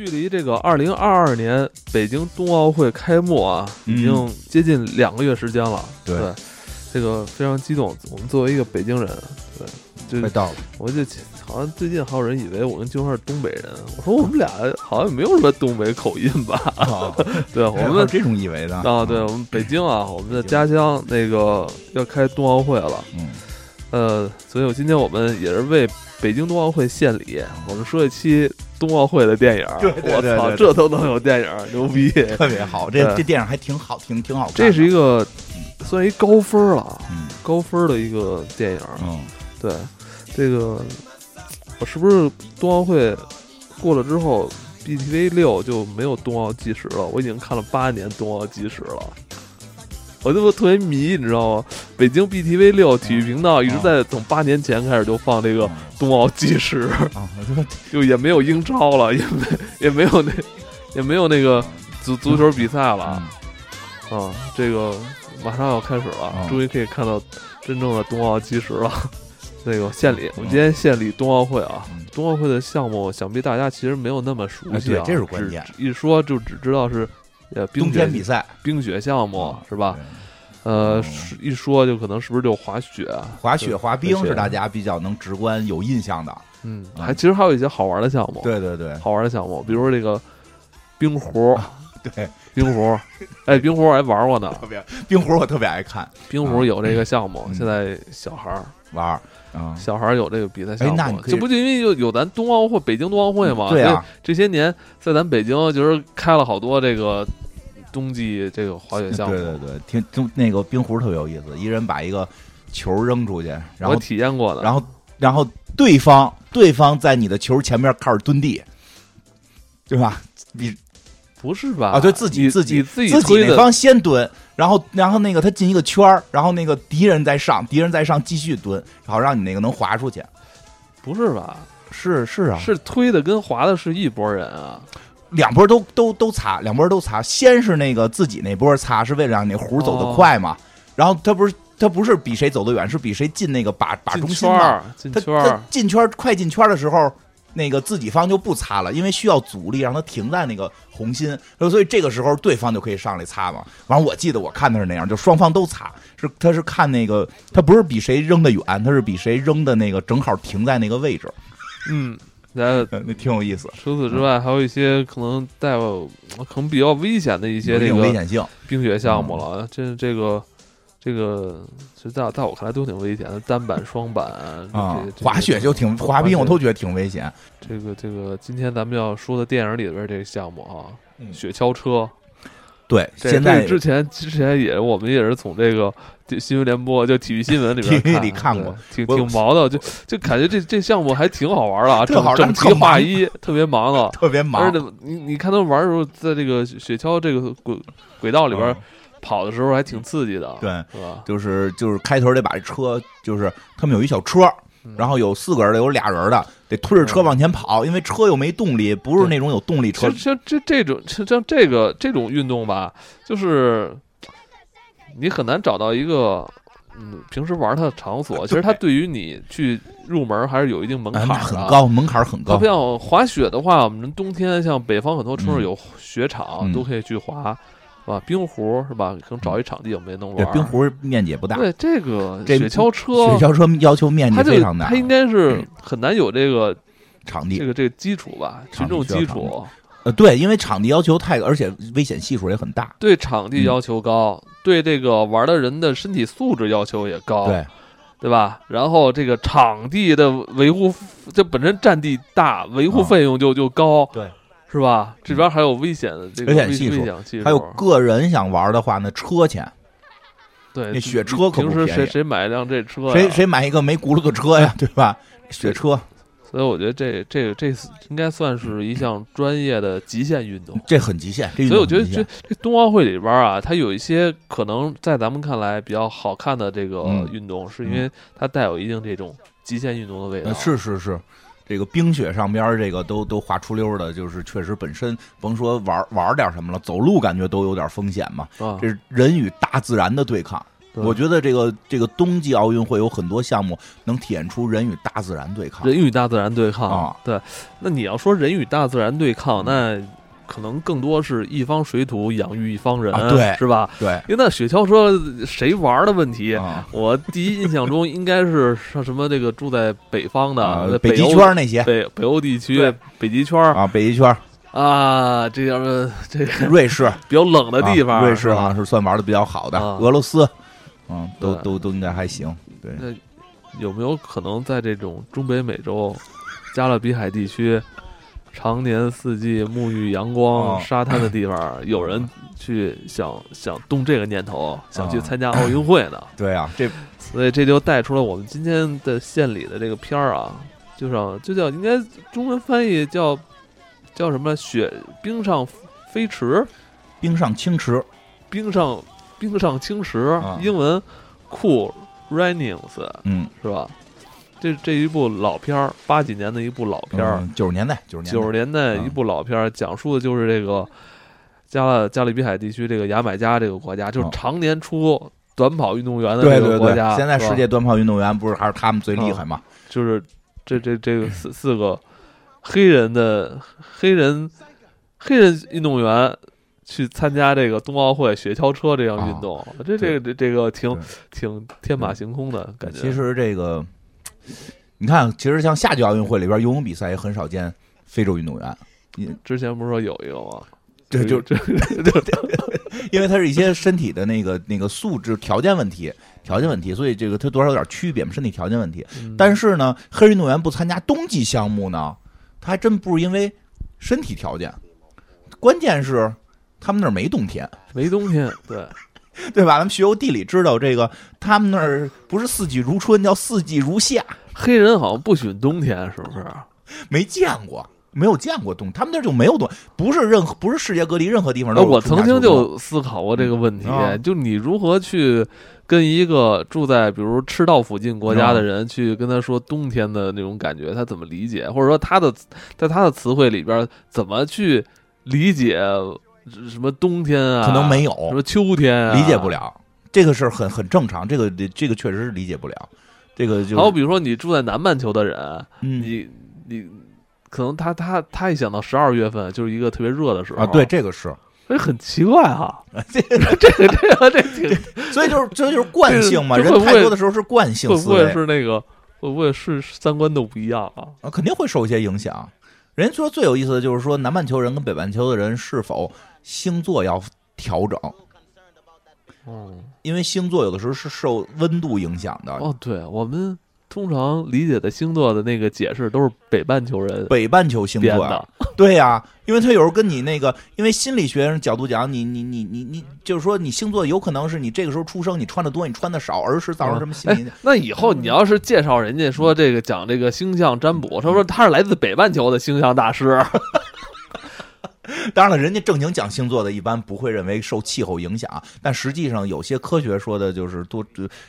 距离这个二零二二年北京冬奥会开幕啊，已经接近两个月时间了。对，这个非常激动。我们作为一个北京人，对，就快到了。我就好像最近还有人以为我跟金花是东北人，我说我们俩好像没有什么东北口音吧？对，我们这种以为的啊。对，我们北京啊，我们的家乡那个要开冬奥会了。嗯，呃，所以我今天我们也是为北京冬奥会献礼。我们说一期。冬奥会的电影，我操，这都能有电影，牛逼，特别好。这这电影还挺好，挺挺好看。这是一个算一高分了，高分的一个电影。嗯，对，这个我是不是冬奥会过了之后，BTV 六就没有冬奥计时了？我已经看了八年冬奥计时了。我就特别迷，你知道吗？北京 BTV 六体育频道一直在从八年前开始就放这个冬奥计时，就也没有英超了，也没也没有那也没有那个足足球比赛了啊！这个马上要开始了，终于可以看到真正的冬奥计时了。那个 献礼，我们今天献礼冬奥会啊！冬奥会的项目，想必大家其实没有那么熟悉啊，这是关键。一说就只知道是。呃，冰雪比赛、冰雪项目是吧？呃，一说就可能是不是就滑雪、滑雪、滑冰是大家比较能直观有印象的。嗯，还其实还有一些好玩的项目。对对对，好玩的项目，比如这个冰壶。对，冰壶。哎，冰壶我还玩过呢。特别冰壶我特别爱看。冰壶有这个项目，现在小孩玩。啊，小孩有这个比赛项目，这不就因为有有咱冬奥会、北京冬奥会嘛？对啊，这些年在咱北京就是开了好多这个冬季这个滑雪项目。对对对，听就那个冰壶特别有意思，一人把一个球扔出去，然后我体验过的，然后然后对方对方在你的球前面开始蹲地，对吧？你不是吧？啊，对自己自己自己自己那方先蹲。然后，然后那个他进一个圈儿，然后那个敌人再上，敌人再上继续蹲，然后让你那个能滑出去。不是吧？是是啊，是推的跟滑的是一拨人啊，两波都都都擦，两波都擦。先是那个自己那波擦，是为了让那弧走得快嘛。然后他不是他不是比谁走得远，是比谁进那个靶靶中心嘛。进圈他他进圈快进圈的时候。那个自己方就不擦了，因为需要阻力让它停在那个红心，所以这个时候对方就可以上来擦嘛。完了，我记得我看的是那样，就双方都擦，是他是看那个，他不是比谁扔的远，他是比谁扔的那个正好停在那个位置。嗯，那 那挺有意思。除此之外，还有一些可能带可能比较危险的一些这个危险性冰雪项目了。这这个。这个其实在在我看来都挺危险的，单板、双板啊，滑雪就挺滑冰，我都觉得挺危险。这个这个，今天咱们要说的电影里边这个项目啊，雪橇车。对，现在之前之前也我们也是从这个新闻联播就体育新闻里边里看过，挺挺忙的，就就感觉这这项目还挺好玩的啊，整整齐划一，特别忙的，特别忙。而且你你看他们玩的时候，在这个雪橇这个轨轨道里边。跑的时候还挺刺激的，对，是吧？就是就是开头得把这车，就是他们有一小车，然后有四个人的，有俩人的，得推着车往前跑，因为车又没动力，不是那种有动力车。像这这种像这个这种运动吧，就是你很难找到一个嗯平时玩它的场所。其实它对于你去入门还是有一定门槛的，很高，门槛很高。不像滑雪的话，我们冬天像北方很多城市有雪场，都可以去滑。吧，冰壶是吧？可能找一场地，我们也能玩。冰壶面积也不大。对，这个雪橇车，雪橇车要求面积非常大。它应该是很难有这个场地，这个这个基础吧，群众基础。呃，对，因为场地要求太，而且危险系数也很大。对场地要求高，对这个玩的人的身体素质要求也高，对对吧？然后这个场地的维护，这本身占地大，维护费用就就高。对。是吧？这边还有危险的这个危险系数，还有个人想玩的话，那车钱。对，那雪车可平时谁谁买一辆这车？谁谁买一个没轱辘的车呀？对吧？雪车。所以我觉得这这这应该算是一项专业的极限运动。这很极限。所以我觉得这这冬奥会里边啊，它有一些可能在咱们看来比较好看的这个运动，是因为它带有一定这种极限运动的味道。是是是。这个冰雪上边这个都都滑出溜的，就是确实本身甭说玩玩点什么了，走路感觉都有点风险嘛。这是人与大自然的对抗。我觉得这个这个冬季奥运会有很多项目能体现出人与大自然对抗。人与大自然对抗。啊对，那你要说人与大自然对抗，嗯那可能更多是一方水土养育一方人，啊对是吧？对。因为那雪橇车谁玩的问题，啊。我第一印象中应该是像什么这个住在北方的、啊，北极圈那些。北北欧地区北极圈。啊，北极圈、啊，这样的这个 瑞士。比较冷的地方，啊瑞士是吧？好像是算玩的比较好的，啊。俄罗斯，嗯，都都都应该还行。对，那有没有可能在这种中北美洲、加勒比海地区，常年四季沐浴阳光、哦。沙滩的地方，有人去想想动这个念头，想去啊参加奥运会呢？对啊，这所以这就带出了我们今天的县里的这个片儿啊，就像就叫应该中文翻译叫叫什么雪冰上飞驰，冰上清池。冰上冰上青石，啊。英文 Cool Runnings 嗯，是吧？这这一部老片儿，八几年的一部老片儿，九十年代，九十年代，九十年代嗯一部老片儿，讲述的就是这个加勒加勒比海地区这个牙买加这个国家，就是嗯常年出短跑运动员的这个国家。，现在世界短跑运动员不是还是他们最厉害吗？就是这这这个四四个黑人的黑人黑人运动员去参加这个冬奥会雪橇车这项运动，这这个这这个挺挺天马行空的感觉。其实这个，你看，其实像夏季奥运会里边游泳比赛也很少见非洲运动员，你之前不是说有一个吗？这 就这因为它是一些身体的那个那个素质条件问题，条件问题，所以这个它多少有点区别嘛，身体条件问题。嗯但是呢，黑人运动员不参加冬季项目呢，他还真不是因为身体条件，关键是他们那儿没冬天，没冬天，对，对吧？咱们学过地理知道，这个他们那儿不是四季如春，叫四季如夏，黑人好像不许冬天，是不是？没见过。没有见过冬，他们那儿就没有冬，不是任何不是世界各地任何地方都呃，有我曾经就思考过这个问题，就你如何去跟一个住在比如赤道附近国家的人去跟他说冬天的那种感觉，他怎么理解，或者说他的在他的词汇里边怎么去理解什么冬天啊，可能没有什么秋天啊，理解不。了，这个事儿很很正常，这个这个确实是理解不了，这个就还有比如说你住在南半球的人，嗯你你可能他他他一想到十二月份就是一个特别热的时候啊，对，，这个是，所以很奇怪哈，这个这个这个这挺所以就是这就是惯性嘛，人太多的时候是惯性会不会思维是那个会不会是三观都不一样啊？啊，肯定会受一些影响。人家说最有意思的就是说，南半球人跟北半球的人是否星座要调整，嗯，因为星座有的时候是受温度影响的。哦，对，我们通常理解的星座的那个解释都是北半球人北半球星座呀的，对呀、因为他有时候跟你那个，因为心理学上角度讲，你你你你你，就是说你星座有可能是你这个时候出生，你穿的多，你穿的少，儿时造成什么心理？哎，那以后你要是介绍人家说这个讲这个星象占卜，他说他是来自北半球的星象大师，当然了，人家正经讲星座的，一般不会认为受气候影响，但实际上有些科学说的就是多，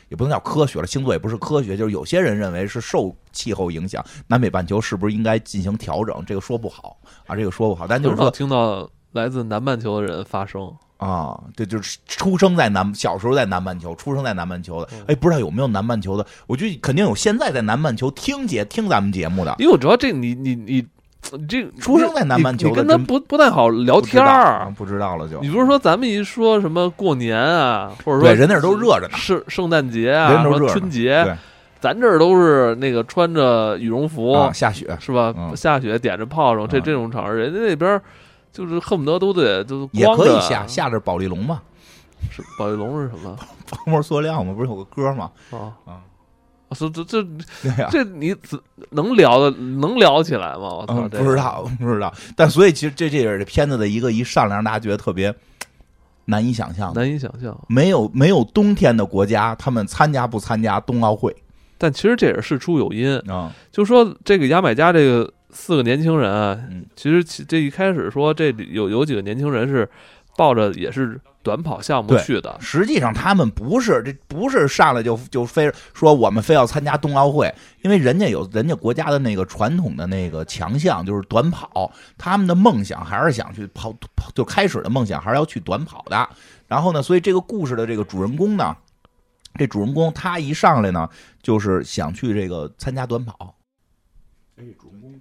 也不能叫科学了，星座也不是科学，就是有些人认为是受气候影响，南北半球是不是应该进行调整？这个说不好啊，这个说不好，但就是说听到来自南半球的人发声。啊，这就是出生在南，小时候在南半球，出生在南半球的，哎，不知道有没有南半球的？我觉得肯定有，现在在南半球听节听咱们节目的，因为我主要这你你你你这出生在南半球你你跟他不不太好聊天儿啊。不知道了就。你不是说咱们一说什么过年啊，或者说对人那儿都热着呢圣圣诞节啊，人都热春节，咱这儿都是那个穿着羽绒服，啊，下雪是吧？嗯下雪点着炮仗，这嗯这种场合，人家那边就是恨不得都得就也光着可以下，下着宝利龙嘛，是宝利龙是什么 泡沫塑料嘛，不是有个歌吗？啊？啊，这这这、这你能聊的能聊起来吗？我操，嗯，不知道，不知道。但所以其实这这也是这片子的一个一上来让大家觉得特别难以想象。难以想象。没有没有冬天的国家，他们参加不参加冬奥会但其实这也是事出有因，啊？就说这个牙买加这个四个年轻人啊，嗯其实其这一开始说这里有有几个年轻人是抱着也是短跑项目去的，实际上他们不是这不是上来就就非说我们非要参加冬奥会，因为人家有人家国家的那个传统的那个强项就是短跑，他们的梦想还是想去跑跑，就开始的梦想还是要去短跑的。然后呢，所以这个故事的这个主人公呢，这主人公他一上来呢，就是想去这个参加短跑。哎，主人公，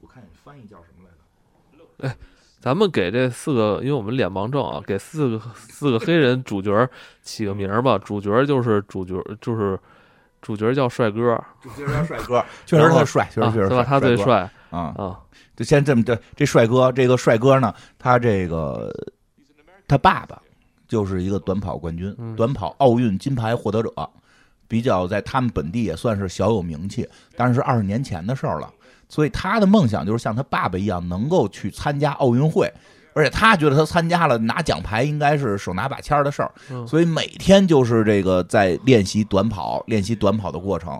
我看你翻译叫什么来着？咱们给这四个，因为我们脸盲症啊，给四个四个黑人主角起个名儿吧。主角就是主角，就是主角叫帅哥，主角叫帅哥，确实他帅，确实确实对吧？他最帅啊！啊，就先这么这这帅哥，这个帅哥呢，他这个他爸爸就是一个短跑冠军，嗯短跑奥运金牌获得者，比较在他们本地也算是小有名气，但是是二十年前的事儿了。所以他的梦想就是像他爸爸一样，能够去参加奥运会，而且他觉得他参加了拿奖牌应该是手拿把掐的事儿，嗯。所以每天就是这个在练习短跑，练习短跑的过程。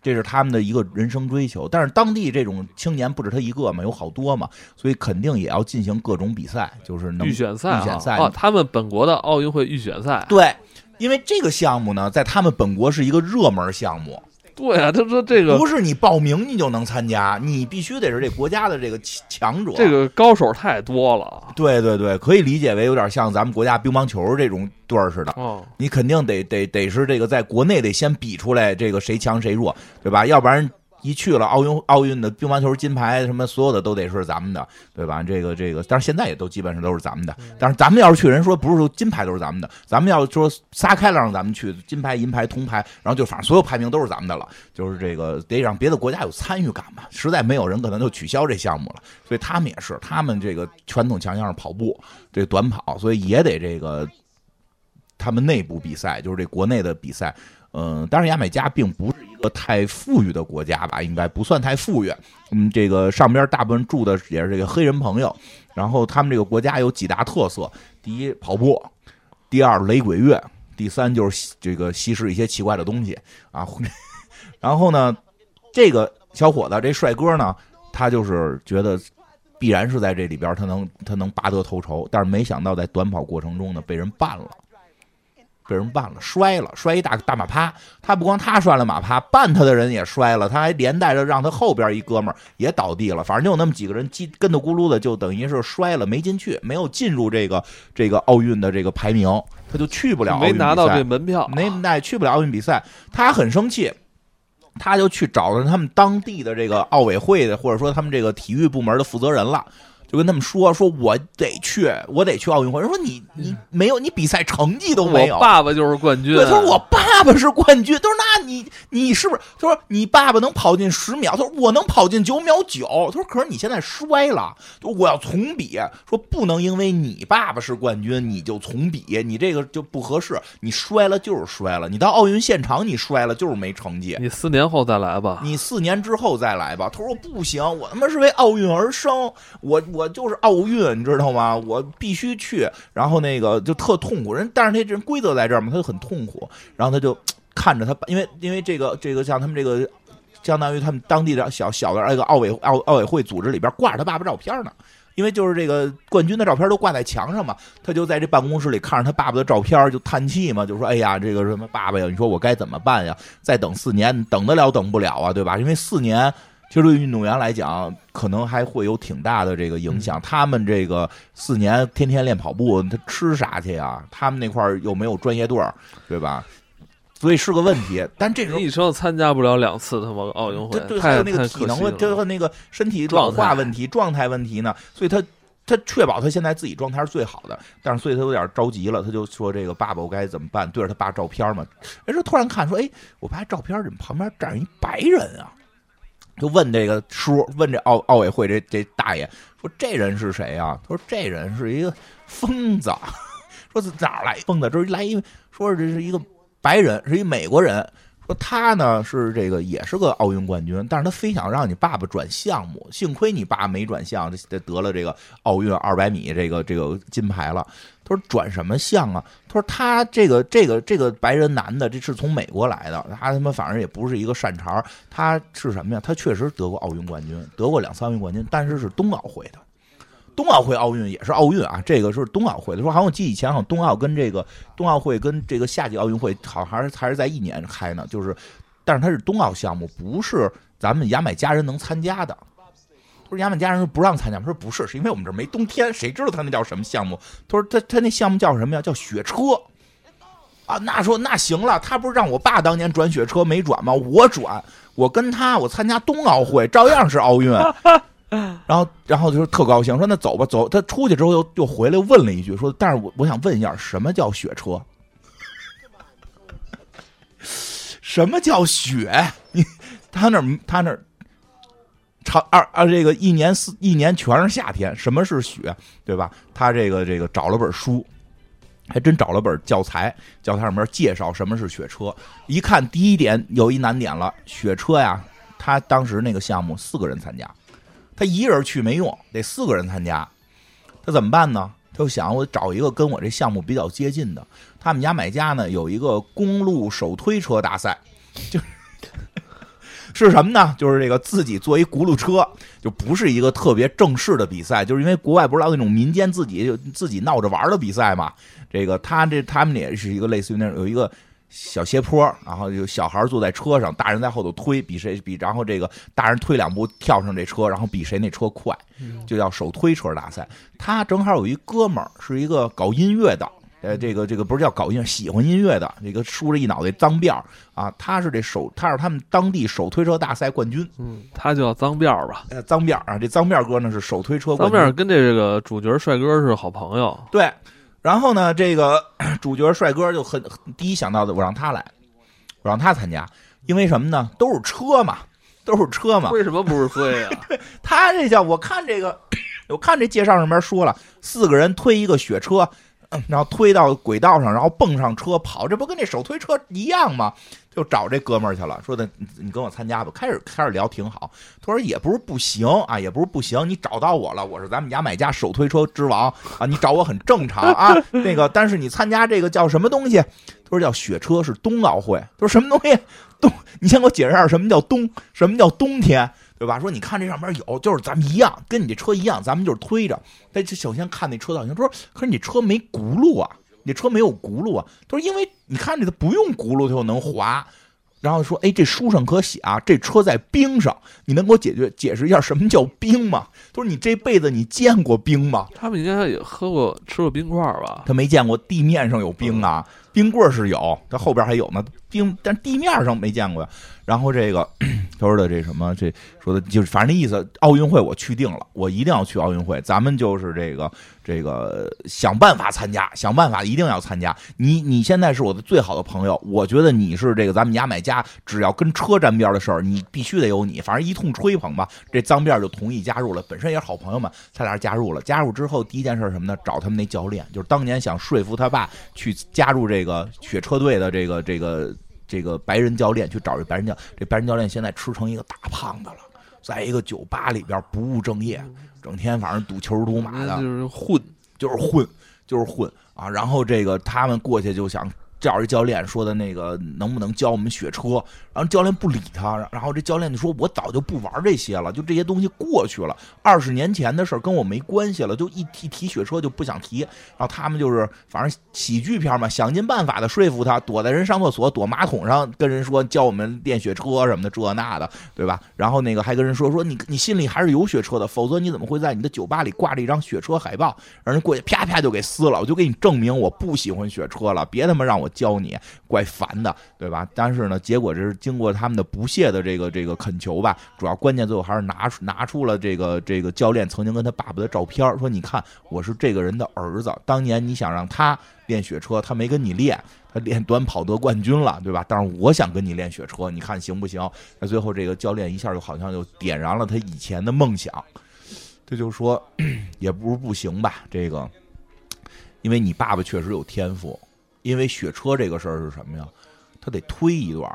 这是他们的一个人生追求，但是当地这种青年不止他一个嘛，有好多嘛，所以肯定也要进行各种比赛，就是能预选赛啊，预选赛。哦，他们本国的奥运会预选赛，对，因为这个项目呢，在他们本国是一个热门项目，对啊，他说这个不是你报名你就能参加，你必须得是这国家的这个强强者。这个高手太多了，对对对，可以理解为有点像咱们国家乒乓球这种队儿似的，哦，你肯定得得得是这个在国内得先比出来这个谁强谁弱，对吧？要不然一去了奥运奥运的乒乓球金牌什么所有的都得是咱们的，对吧？这个这个，但是现在也都基本上都是咱们的。但是咱们要是去，人说不是说金牌都是咱们的，咱们要说撒开了让咱们去，金牌、银牌、铜牌，然后就反正所有排名都是咱们的了，就是这个得让别的国家有参与感嘛。实在没有人，可能就取消这项目了。所以他们也是，他们这个传统强项是跑步，这短跑，所以也得这个他们内部比赛，就是这国内的比赛。嗯，当然牙买加并不是一个太富裕的国家吧，应该不算太富裕。嗯，这个上边大部分住的也是这个黑人朋友。然后他们这个国家有几大特色：第一，跑步；第二，雷鬼乐；第三，就是这个吸食一些奇怪的东西啊。然后呢，这个小伙子，这帅哥呢，他就是觉得必然是在这里边他能他能拔得头筹，但是没想到在短跑过程中呢被人绊了。被人绊了，摔了，摔一大大马趴。他不光他摔了马趴，绊他的人也摔了，他还连带着让他后边一哥们儿也倒地了。反正就有那么几个人叽跟头咕噜的，就等于是摔了，没进去，没有进入这个这个奥运的这个排名，他就去不了奥运比赛。没拿到这门票，没带去不了奥运比赛，他很生气，他就去找了他们当地的这个奥委会的，或者说他们这个体育部门的负责人了。就跟他们说说，我得去，我得去奥运会。人说你你没有，你比赛成绩都没有。我爸爸就是冠军。对，他说我爸爸是冠军。他说那你你是不是？他说你爸爸能跑进十秒，他说我能跑进九秒九。他说可是你现在摔了，他说我要重比。说不能因为你爸爸是冠军你就重比，你这个就不合适。你摔了就是摔了，你到奥运现场你摔了就是没成绩。你四年后再来吧，你四年之后再来吧。他说不行，我他妈是为奥运而生，我我就是奥运，你知道吗？我必须去。然后那个就特痛苦，人但是他这人规则在这儿嘛，他就很痛苦。然后他就 看着他，因为因为这个这个像他们这个，相当于他们当地的小小的那个奥委奥奥委会组织里边挂着他爸爸照片呢。因为就是这个冠军的照片都挂在墙上嘛，他就在这办公室里看着他爸爸的照片，就叹气嘛，就说：“哎呀，这个什么爸爸呀，你说我该怎么办呀？再等四年，等得了等不了啊，对吧？因为四年，其实对运动员来讲，可能还会有挺大的这个影响。他们这个四年天天练跑步，他吃啥去呀？他们那块儿又没有专业队儿，对吧？所以是个问题。但这时候你说参加不了两次他妈奥运会对，对，还太有那个体能问，可惜了这和那个身体老化问题、状态问题呢，所以他他确保他现在自己状态是最好的，但是所以他有点着急了，他就说这个爸爸我该怎么办？对着他爸照片嘛，人说突然看说，哎，我爸照片怎么旁边站着一白人啊？就问这个叔，问这奥奥委会这这大爷说这人是谁啊？他说这人是一个疯子，说是哪来疯子？这是来一说是这是一个白人，是一美国人。说他呢是这个也是个奥运冠军，但是他非想让你爸爸转项目，幸亏你爸没转项，这得了这个奥运二百米这个这个金牌了。他说转什么项啊？他说他这个这个这个白人男的，这是从美国来的，他他妈反正也不是一个善茬他是什么呀？他确实得过奥运冠军，得过两三位冠军，但是是冬奥会的。冬奥会、奥运也是奥运啊，这个是冬奥会的。说好像我记以前好像冬奥跟这个冬奥会跟这个夏季奥运会好像还是还是在一年开呢，就是，但是它是冬奥项目，不是咱们牙买加人能参加的。他说牙买加人不让参加，他说不是，是因为我们这没冬天，谁知道他那叫什么项目？他说他他那项目叫什么呀？叫雪车。啊，那说那行了，他不是让我爸当年转雪车没转吗？我转，我跟他我参加冬奥会，照样是奥运。然后，然后就是特高兴，说那走吧，走。他出去之后又又回来问了一句，说但是我我想问一下，什么叫雪车？什么叫雪？你他那他那长二啊，这个一年四一年全是夏天，什么是雪？对吧？他这个这个找了本书。还真找了本教材，教材上面介绍什么是雪车。一看第一点有一难点了，雪车呀，他当时那个项目四个人参加，他一人去没用，得四个人参加。他怎么办呢？他就想我找一个跟我这项目比较接近的。他们家买家呢有一个公路手推车大赛，就是 是什么呢？就是这个自己做一轱辘车，就不是一个特别正式的比赛，就是因为国外不是老那种民间自己就自己闹着玩的比赛嘛。这个他这他们也是一个类似于那种有一个小斜坡，然后有小孩坐在车上，大人在后头推，比谁比，然后这个大人推两步跳上这车，然后比谁那车快，就叫手推车大赛。他正好有一哥们儿是一个搞音乐的，呃，这个这个不是叫搞音乐，喜欢音乐的，这个梳着一脑袋脏辫儿啊，他是这手，他是他们当地手推车大赛冠军，嗯，他叫脏辫儿吧？呃，脏辫儿啊，这脏辫儿哥呢是手推车冠军，脏辫儿跟这个主角帅哥是好朋友，对。然后呢，这个 主角帅哥就很第一想到的，我让他来，我让他参加，因为什么呢？都是车嘛，都是车嘛。为什么不是推呀？他这叫我看这个，我看这介绍上面说了，四个人推一个雪车，然后推到轨道上，然后蹦上车跑，这不跟那手推车一样吗？就找这哥们儿去了，说的你跟我参加吧。开始开始聊挺好，他说也不是不行啊，也不是不行。你找到我了，我是咱们家买家手推车之王啊，你找我很正常啊。那个，但是你参加这个叫什么东西？他说叫雪车，是冬奥会。他说什么东西？冬？你先给我解释下什么叫冬？什么叫冬天？对吧？说你看这上面有，就是咱们一样，跟你这车一样，咱们就是推着。他就首先看那车造型，他说可是你车没轱辘啊。你车没有轱辘啊？他说：“因为你看这个不用轱辘，它就能滑。”然后说：“哎，这书上可写啊，这车在冰上，你能给我解决解释一下什么叫冰吗？”他说：“你这辈子你见过冰吗？”他们应该也喝过吃过冰块吧？他没见过地面上有冰啊，冰棍是有，他后边还有呢。冰，但地面上没见过呀。然后这个 他说的这什么，这说的就是反正那意思，奥运会我去定了，我一定要去奥运会。咱们就是这个这个想办法参加，想办法一定要参加。你你现在是我的最好的朋友，我觉得你是这个咱们牙买加，只要跟车沾边的事儿，你必须得有你。反正一通吹捧吧，这脏辫就同意加入了。本身也是好朋友嘛，他俩加入了。加入之后第一件事什么呢？找他们那教练，就是当年想说服他爸去加入这这个雪车队的这个这个。这个白人教练去找这白人教，这白人教练现在吃成一个大胖子了，在一个酒吧里边不务正业，整天反正赌球赌马的，就是混，就是混，就是混啊！然后这个他们过去就想。找一教练说的那个能不能教我们雪车，然后教练不理他，然后这教练就说：“我早就不玩这些了，就这些东西过去了，二十年前的事儿跟我没关系了，就一提提雪车就不想提。”然后他们就是反正喜剧片嘛，想尽办法的说服他，躲在人上厕所、躲马桶上跟人说教我们练雪车什么的这那的，对吧？然后那个还跟人说说你你心里还是有雪车的，否则你怎么会在你的酒吧里挂着一张雪车海报？让人过去啪啪就给撕了，我就给你证明我不喜欢雪车了，别他妈让我。教你怪烦的，对吧？但是呢，结果这是经过他们的不懈的这个这个恳求吧。主要关键最后还是拿出拿出了这个这个教练曾经跟他爸爸的照片，说你看我是这个人的儿子。当年你想让他练雪车，他没跟你练，他练短跑得冠军了，对吧？但是我想跟你练雪车，你看行不行？那最后这个教练一下就好像就点燃了他以前的梦想，这就说 也不是不行吧？这个，因为你爸爸确实有天赋。因为雪车这个事儿是什么呀？它得推一段，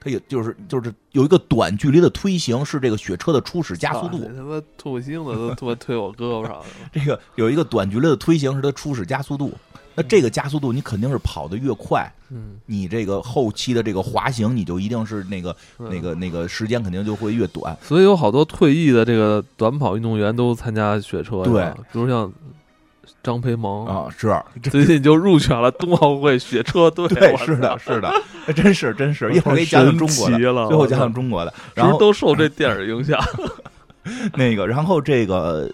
它也就是就是有一个短距离的推行，是这个雪车的初始加速度。他妈吐星子都 他妈推我胳膊上了。这个有一个短距离的推行是它初始加速度，那这个加速度你肯定是跑得越快，嗯，你这个后期的这个滑行你就一定是那个那个那个时间肯定就会越短。所以有好多退役的这个短跑运动员都参加雪车，对，比如像。张培萌啊，是 最近就入选了冬奥会雪车队。对，是的，是的，真是真是。一会儿给你讲讲中国的，最后讲讲中国的，然后都受这电影影响。那个，然后这个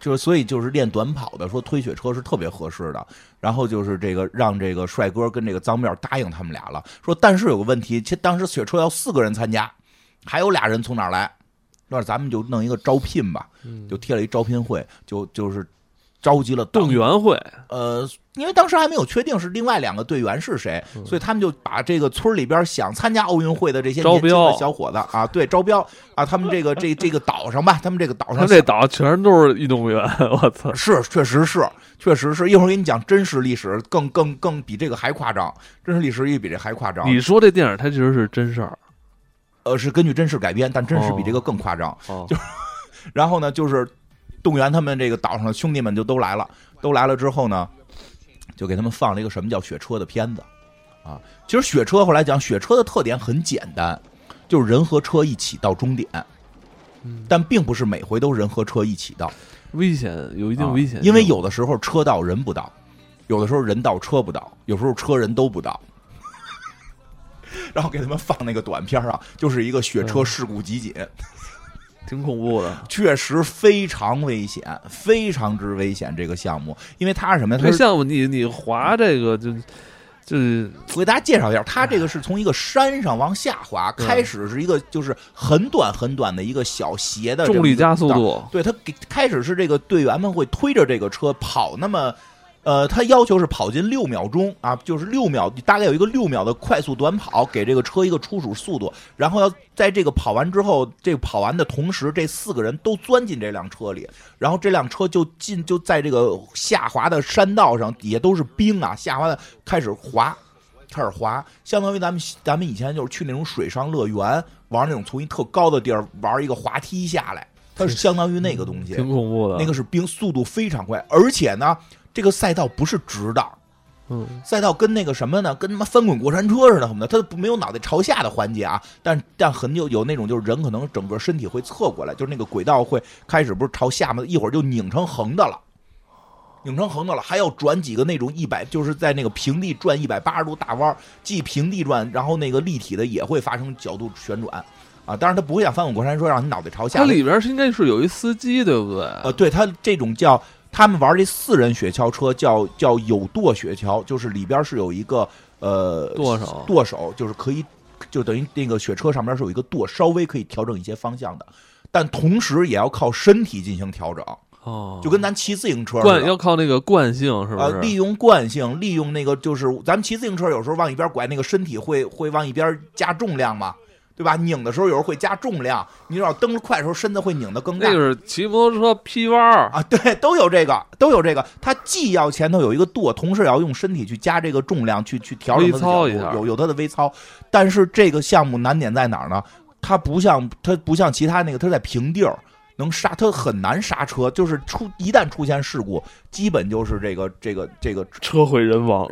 就是所以就是练短跑的说推雪车是特别合适的。然后就是这个让这个帅哥跟这个脏辫答应他们俩了，说但是有个问题，其实当时雪车要四个人参加，还有俩人从哪儿来？那咱们就弄一个招聘吧，就贴了一招聘会，就就是召集了动员会，呃，因为当时还没有确定是另外两个队员是谁，所以他们就把这个村里边想参加奥运会的这些招年轻的标小伙子啊，对，招标啊，他们这个这这个岛上吧，他们这个岛上他这岛全都是运动员，我操！是，确实是，确实是一会儿给你讲真实历史，更更更比这个还夸张，真实历史也比这还夸张。你说这电影它其实是真事儿，呃，是根据真事改编，但真实比这个更夸张。哦，然后呢，就是动员他们这个岛上的兄弟们就都来了，都来了之后呢，就给他们放了一个什么叫雪车的片子。啊。其实雪车后来讲，雪车的特点很简单，就是人和车一起到终点，嗯。但并不是每回都人和车一起到，危险有一定啊危险性，因为有的时候车到人不到，有的时候人到车不到，有时候车人都不到。然后给他们放那个短片啊，就是一个雪车嗯。事故集锦，挺恐怖的。确实非常危险，非常之危险。这个项目，因为它是什么呀？它项目你你滑这个就就是我给大家介绍一下，它这个是从一个山上往下滑，开始是一个就是很短很短的一个小斜的重力。加速度，对，它给开始是这个队员们会推着这个车跑那么。呃，他要求是跑进六秒钟啊，就是六秒，大概有一个六秒的快速短跑，给这个车一个初始速度，然后要在这个跑完之后，这个跑完的同时，这四个人都钻进这辆车里，然后这辆车就进就在这个下滑的山道上，底下都是冰啊，下滑的开始滑，开始滑，相当于咱们咱们以前就是去那种水上乐园玩那种从一特高的地儿玩一个滑梯下来，它是相当于那个东西，挺恐怖的。那个是冰，速度非常快，而且呢，这个赛道不是直的，嗯，赛道跟那个什么呢，跟他妈翻滚过山车似的，什么的，它不没有脑袋朝下的环节啊，但但很有有那种就是人可能整个身体会侧过来，就是那个轨道会开始不是朝下吗？一会儿就拧成横的了。拧成横的了，还要转几个那种一百，就是在那个平地转一百八十度大弯儿，既平地转，然后那个立体的也会发生角度旋转，啊，当然它不会像翻滚过山车让你脑袋朝下它，里边是应该是有一司机，对不对？呃，对，它这种叫他们玩这四人雪橇车叫叫有舵雪橇，就是里边是有一个呃舵手。舵手就是可以就等于那个雪车上面是有一个舵，稍微可以调整一些方向的，但同时也要靠身体进行调整，哦，就跟咱骑自行车似惯的。要靠那个惯性，是不呃，利用惯性，利用那个就是咱们骑自行车有时候往一边拐，那个身体会会往一边加重量嘛，对吧？拧的时候有时候会加重量，你知道蹬着快的时候身子会拧得更大。那个是骑摩托车劈弯儿，啊，对，都有这个，都有这个。它既要前头有一个舵，同时也要用身体去加这个重量，去去调整它的微操一下角度有有它的微操。但是这个项目难点在哪儿呢？它不像它不像其他那个，它在平地儿能刹，它很难刹车。就是出一旦出现事故，基本就是这个这个这个车毁人亡。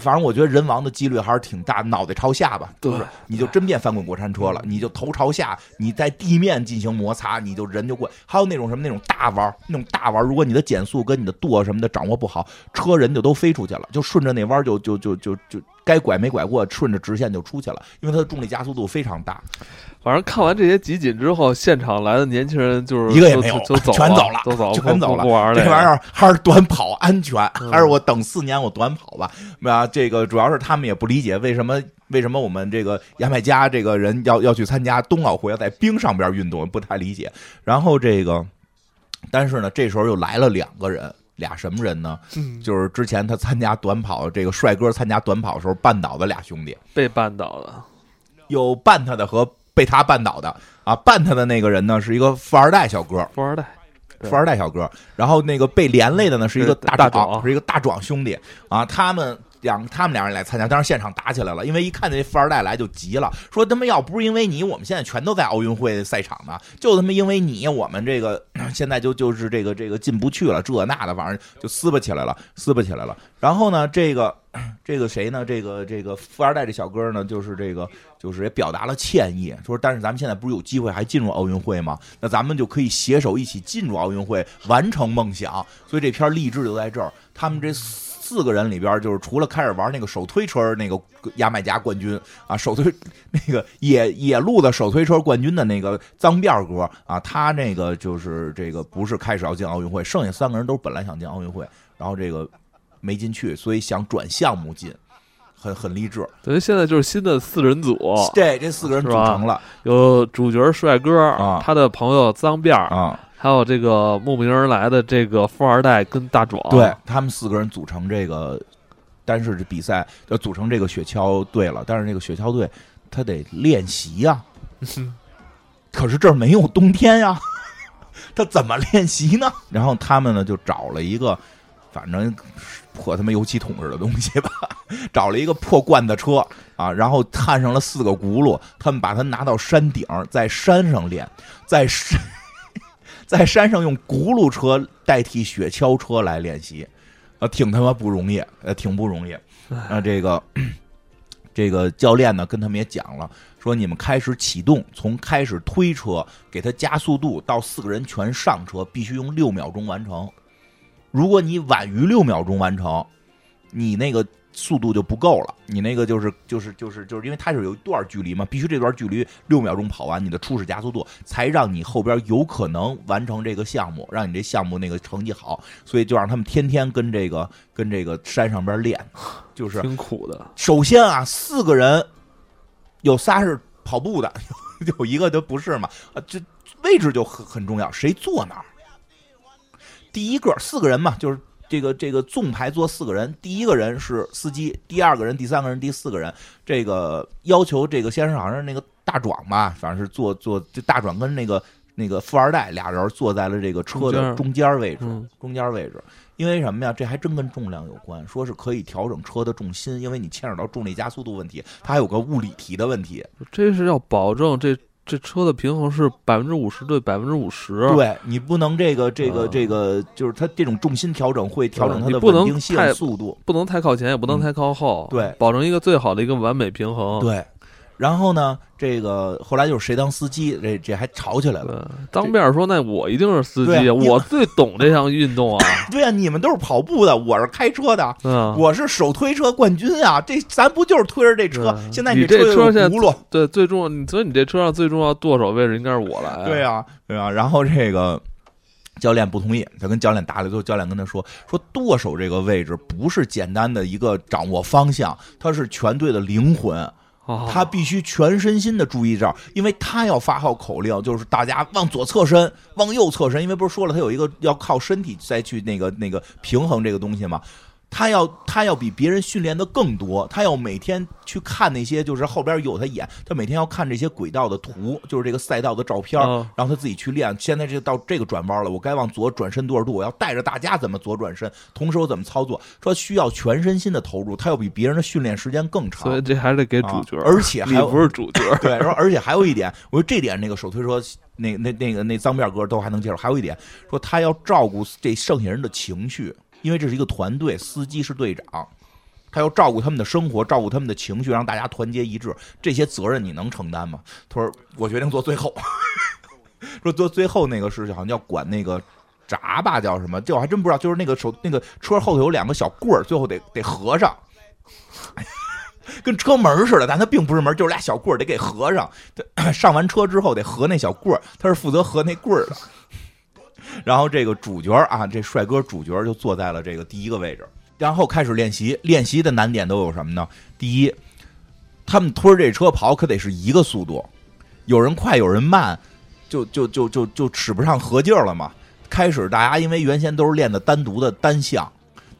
反正我觉得人亡的几率还是挺大，脑袋朝下吧，就是你就真变翻滚过山车了，你就头朝下，你在地面进行摩擦，你就人就过。还有那种什么那种大弯儿，那种大弯儿，如果你的减速跟你的舵什么的掌握不好，车人就都飞出去了，就顺着那弯儿就就就就就该拐没拐过，顺着直线就出去了，因为它的重力加速度非常大。反正看完这些集锦之后，现场来的年轻人就是一个也没有就走全走了都走，全走了不不玩这玩意儿儿还是短跑安全，嗯 还是我等四年我短跑吧。啊，这个主要是他们也不理解为什么为什么我们这个牙买加这个人要要去参加冬奥会，要在冰上边运动，不太理解。然后这个，但是呢，这时候又来了两个人。俩什么人呢？嗯就是之前他参加短跑，这个帅哥参加短跑的时候绊倒的俩兄弟，被绊倒了，有绊他的和被他绊倒的。啊。绊他的那个人呢，是一个富二代小哥，富二代，富二代小哥，然后那个被连累的呢是一个大，大壮。是一个大壮兄弟。啊，他们。两他们两人来参加，当时现场打起来了，因为一看那富二代来就急了，说他妈要不是因为你，我们现在全都在奥运会赛场呢，就他妈因为你，我们这个 现在就就是这个这个进不去了，这那的，反正就撕巴起来了，撕巴起来了。然后呢，这个这个谁呢？这个这个富二代这小哥呢，就是这个就是也表达了歉意，说但是咱们现在不是有机会还进入奥运会吗？那咱们就可以携手一起进入奥运会，完成梦想。所以这篇励志就在这儿，他们这四四个人里边，就是除了开始玩那个手推车那个牙买加冠军啊，手推那个野野路的手推车冠军的那个脏辫哥啊，他那个就是这个不是开始要进奥运会，剩下三个人都是本来想进奥运会，然后这个没进去，所以想转项目进，很很励志。等于现在就是新的四人组，对，这四个人组成了有主角帅哥啊，他的朋友脏辫儿啊。还有这个慕名而来的这个富二代跟大壮，对他们四个人组成这个，但是这比赛要组成这个雪橇队了。但是这个雪橇队他得练习呀，可是这儿没有冬天呀，他怎么练习呢？然后他们呢就找了一个，反正破他妈油漆桶似的东西吧，找了一个破罐子车啊，然后焊上了四个轱辘，他们把它拿到山顶，在山上练，在山。在山上用轱辘车代替雪橇车来练习，啊，挺他妈不容易，呃，挺不容易。啊，这个这个教练呢，跟他们也讲了，说你们开始启动，从开始推车给他加速度到四个人全上车，必须用六秒钟完成。如果你晚于六秒钟完成，你那个。速度就不够了，你那个就是就是就是就是因为它是有一段距离嘛，必须这段距离六秒钟跑完，你的初始加速度才让你后边有可能完成这个项目，让你这项目那个成绩好，所以就让他们天天跟这个跟这个山上边练，就是挺苦的。首先啊，四个人有仨是跑步的，有一个就不是嘛，啊，这位置就很很重要，谁坐哪儿？第一个四个人嘛，就是。这个这个纵排坐四个人，第一个人是司机，第二个人、第三个人、第四个人。这个要求这个先生好像是那个大壮吧，反正是坐坐，就大壮跟那个那个富二代俩人坐在了这个车的中间位置，中间位置。因为什么呀？这还真跟重量有关，说是可以调整车的重心，因为你牵扯到重力加速度问题，它还有个物理题的问题。这是要保证这。这车的平衡是百分之五十对百分之五十，对你不能这个这个这个，就是它这种重心调整会调整它的稳定性、速度，不能太靠前，也不能太靠后，对，保证一个最好的一个完美平衡，对。然后呢，这个后来就是谁当司机，这这还吵起来了。当面说，那我一定是司机，我最懂这项运动啊。对啊，你们都是跑步的，我是开车的，我是手推车冠军啊。这咱不就是推着这车？现在你这车现轱辘，对，最重要。所以你这车上最重要舵手位置应该是我来。对啊，对啊。然后这个教练不同意，他跟教练打了，之后教练跟他说：“说舵手这个位置不是简单的一个掌握方向，他是全队的灵魂。”他必须全身心的注意这儿，因为他要发号口令，就是大家往左侧身，往右侧身，因为不是说了，他有一个要靠身体再去那个那个平衡这个东西吗？他要他要比别人训练的更多，他要每天去看那些，就是后边有他演，他每天要看这些轨道的图，就是这个赛道的照片，然后他自己去练。现在这到这个转弯了，我该往左转身多少度？我要带着大家怎么左转身，同时我怎么操作？说需要全身心的投入，他要比别人的训练时间更长。所以这还得给主角，而且还不是主角。对，然后而且还有一点，我说这点那个手推车那那那个那脏辫哥都还能接受。还有一点，说他要照顾这剩下人的情绪。因为这是一个团队，司机是队长，他要照顾他们的生活，照顾他们的情绪，让大家团结一致。这些责任你能承担吗？他说：“我决定做最后。”说做最后那个是好像叫管那个闸吧，叫什么？这我还真不知道。就是那个手那个车后头有两个小棍儿，最后得得合上，跟车门似的，但它并不是门，就是俩小棍儿得给合上。上完车之后得合那小棍儿，他是负责合那棍儿的。然后这个主角啊，这帅哥主角就坐在了这个第一个位置，然后开始练习。练习的难点都有什么呢？第一，他们推这车跑可得是一个速度，有人快有人慢，就就就就就使不上合劲儿了嘛。开始大家因为原先都是练的单独的单项。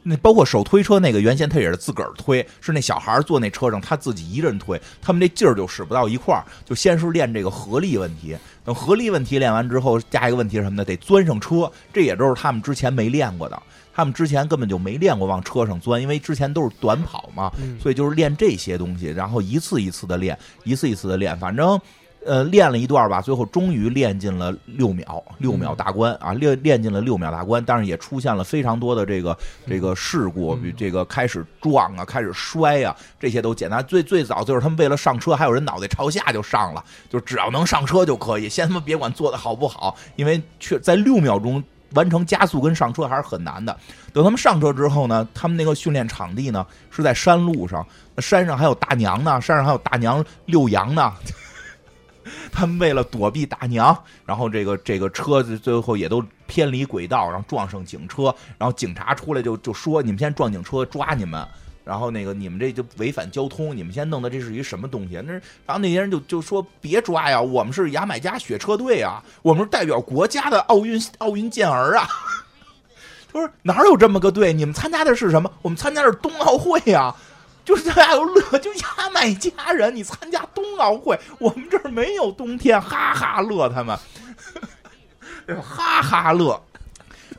那包括手推车那个，原先他也是自个儿推，是那小孩坐那车上，他自己一人推，他们这劲儿就使不到一块儿。就先是练这个合力问题，等合力问题练完之后，加一个问题是什么呢？得钻上车，这也都是他们之前没练过的，他们之前根本就没练过往车上钻，因为之前都是短跑嘛，所以就是练这些东西，然后一次一次的练，一次一次的练，反正。呃，练了一段吧，最后终于练进了六秒，六秒大关啊！练练进了六秒大关，但是也出现了非常多的这个这个事故，比这个开始撞啊，开始摔啊，这些都简单。最最早就是他们为了上车，还有人脑袋朝下就上了，就只要能上车就可以，先他妈别管做的好不好，因为确在六秒钟完成加速跟上车还是很难的。等他们上车之后呢，他们那个训练场地呢是在山路上，山上还有大娘呢，山上还有大娘遛羊呢。他们为了躲避大娘，然后这个这个车子最后也都偏离轨道，然后撞上警车，然后警察出来就就说：“你们先撞警车，抓你们。”然后那个你们这就违反交通，你们先弄的这是一什么东西？那然后那些人就就说：“别抓呀，我们是牙买加雪车队啊，我们是代表国家的奥运奥运健儿啊。”他说：“哪有这么个队？你们参加的是什么？我们参加的是冬奥会呀。”就是大家都乐，就牙买加人，你参加冬奥会，我们这儿没有冬天，哈哈乐他们，哈哈乐。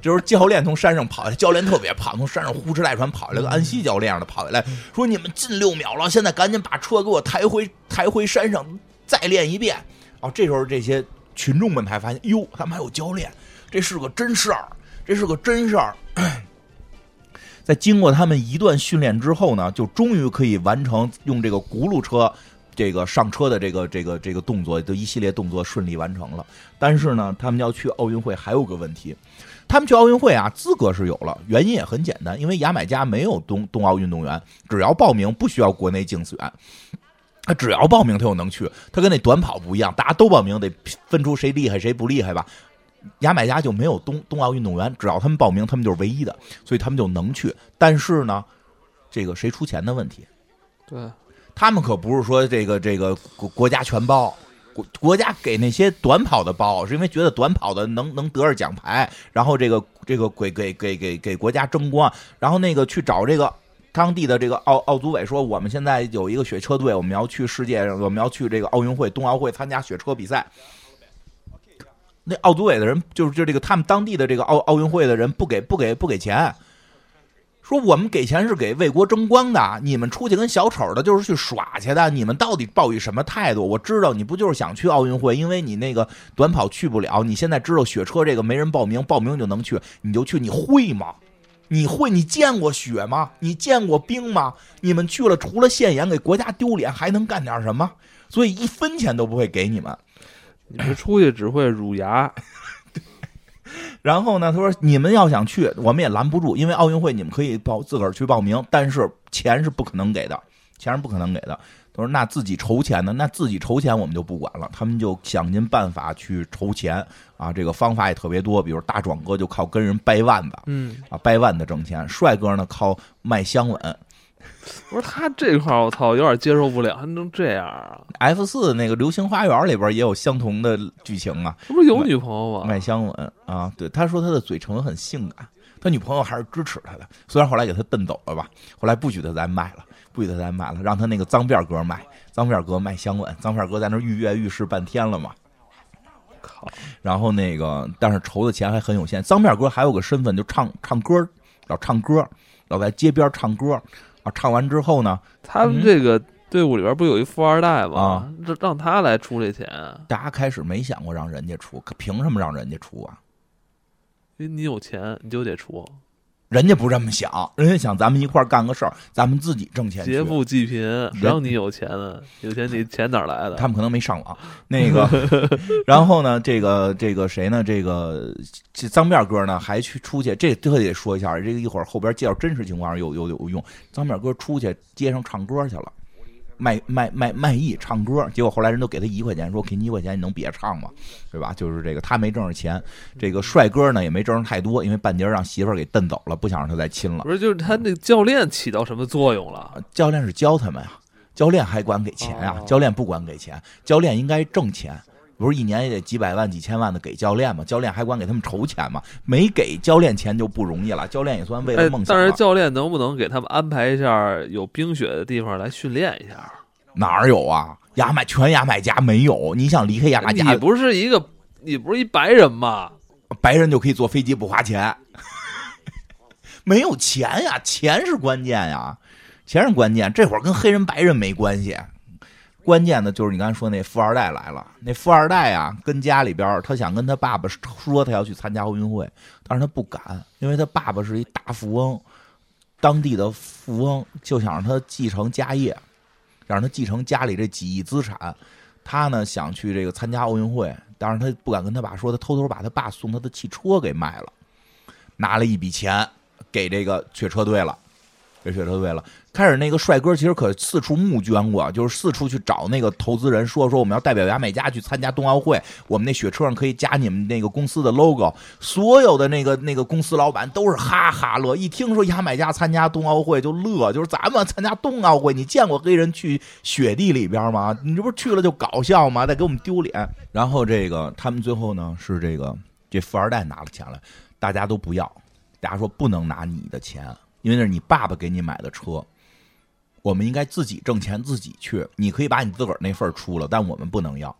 这时候教练从山上跑下来，教练特别胖，从山上呼哧带喘跑下来，个安西教练的跑下来，说：“你们近六秒了，现在赶紧把车给我抬回抬回山上，再练一遍。”哦，这时候这些群众们才发现，哟，他们还有教练，这是个真事儿，这是个真事儿。在经过他们一段训练之后呢，就终于可以完成用这个轱辘车这个上车的这个这个这个动作，的一系列动作顺利完成了。但是呢，他们要去奥运会还有个问题，他们去奥运会啊，资格是有了，原因也很简单，因为牙买加没有冬冬奥运动员，只要报名不需要国内竞选，他只要报名他就能去。他跟那短跑不一样，大家都报名得分出谁厉害谁不厉害吧。牙买加就没有冬冬奥运动员，只要他们报名，他们就是唯一的，所以他们就能去。但是呢，这个谁出钱的问题，对，他们可不是说这个这个国国家全包，国国家给那些短跑的包，是因为觉得短跑的能能得着奖牌，然后这个这个给给给给给国家争光，然后那个去找这个当地的这个奥奥组委说，我们现在有一个雪车队，我们要去世界，我们要去这个奥运会、冬奥会参加雪车比赛。那奥组委的人就是就这个他们当地的这个奥奥运会的人不给不给不给钱，说我们给钱是给为国争光的，你们出去跟小丑的，就是去耍去的。你们到底抱以什么态度？我知道你不就是想去奥运会，因为你那个短跑去不了。你现在知道雪车这个没人报名，报名就能去，你就去。你会吗？你会？你见过雪吗？你见过冰吗？你们去了，除了现眼给国家丢脸，还能干点什么？所以一分钱都不会给你们。你们出去只会乳牙，然后呢？他说：“你们要想去，我们也拦不住，因为奥运会你们可以报自个儿去报名，但是钱是不可能给的，钱是不可能给的。”他说：“那自己筹钱呢？那自己筹钱我们就不管了。他们就想尽办法去筹钱啊，这个方法也特别多，比如大壮哥就靠跟人掰腕子，嗯啊，掰腕子挣钱；帅哥呢靠卖香吻。”我说他这块儿我操有点接受不了，还能这样啊？F 四那个《流星花园》里边也有相同的剧情啊，这不是有女朋友吗？麦香吻啊，对，他说他的嘴唇很性感，他女朋友还是支持他的，虽然后来给他蹬走了吧，后来不许他再卖了，不许他再卖了，让他那个脏辫哥卖，脏辫哥卖香吻，脏辫哥在那跃跃欲试半天了嘛，靠，然后那个但是筹的钱还很有限，脏辫哥还有个身份就唱唱歌，老唱歌，老在街边唱歌。啊，唱完之后呢？他们这个队伍里边不有一富二代吗？啊，让让他来出这钱。大家开始没想过让人家出，可凭什么让人家出啊？因为你有钱，你就得出。人家不这么想，人家想咱们一块干个事儿，咱们自己挣钱。劫富济贫，让你有钱呢？有钱你钱哪来的？他们可能没上网。那个，然后呢？这个这个谁呢？这个这脏辫哥呢？还去出去？这特得说一下，这个一会儿后边介绍真实情况有有有用。脏辫哥出去街上唱歌去了。卖卖卖卖艺唱歌，结果后来人都给他一块钱，说给你一块钱，你能别唱吗？对吧？就是这个，他没挣着钱，这个帅哥呢也没挣着太多，因为半截让媳妇儿给蹬走了，不想让他再亲了。不是，就是他那教练起到什么作用了？教练是教他们呀，教练还管给钱呀？教练不管给钱，教练应该挣钱。不是一年也得几百万、几千万的给教练吗？教练还管给他们筹钱吗？没给教练钱就不容易了。教练也算为了梦想。但是教练能不能给他们安排一下有冰雪的地方来训练一下？哪儿有啊？牙买全牙买加没有。你想离开牙买加？你不是一个，你不是一白人吗？白人就可以坐飞机不花钱？没有钱呀，钱是关键呀，钱是关键。这会儿跟黑人白人没关系。关键的就是你刚才说那富二代来了，那富二代啊，跟家里边他想跟他爸爸说他要去参加奥运会，但是他不敢，因为他爸爸是一大富翁，当地的富翁就想让他继承家业，让他继承家里这几亿资产。他呢想去这个参加奥运会，但是他不敢跟他爸说，他偷偷把他爸送他的汽车给卖了。拿了一笔钱给这个雪车队了，给雪车队了。开始那个帅哥其实可四处募捐过，就是四处去找那个投资人，说说我们要代表牙买加去参加冬奥会，我们那雪车上可以加你们那个公司的 logo。所有的那个那个公司老板都是哈哈乐，一听说牙买加参加冬奥会就乐，就是咱们参加冬奥会，你见过黑人去雪地里边吗？你这不是去了就搞笑吗？再给我们丢脸。然后这个他们最后呢是这个这富二代拿了钱来，大家都不要，大家说不能拿你的钱，因为那是你爸爸给你买的车。我们应该自己挣钱，自己去。你可以把你自个儿那份出了，但我们不能要。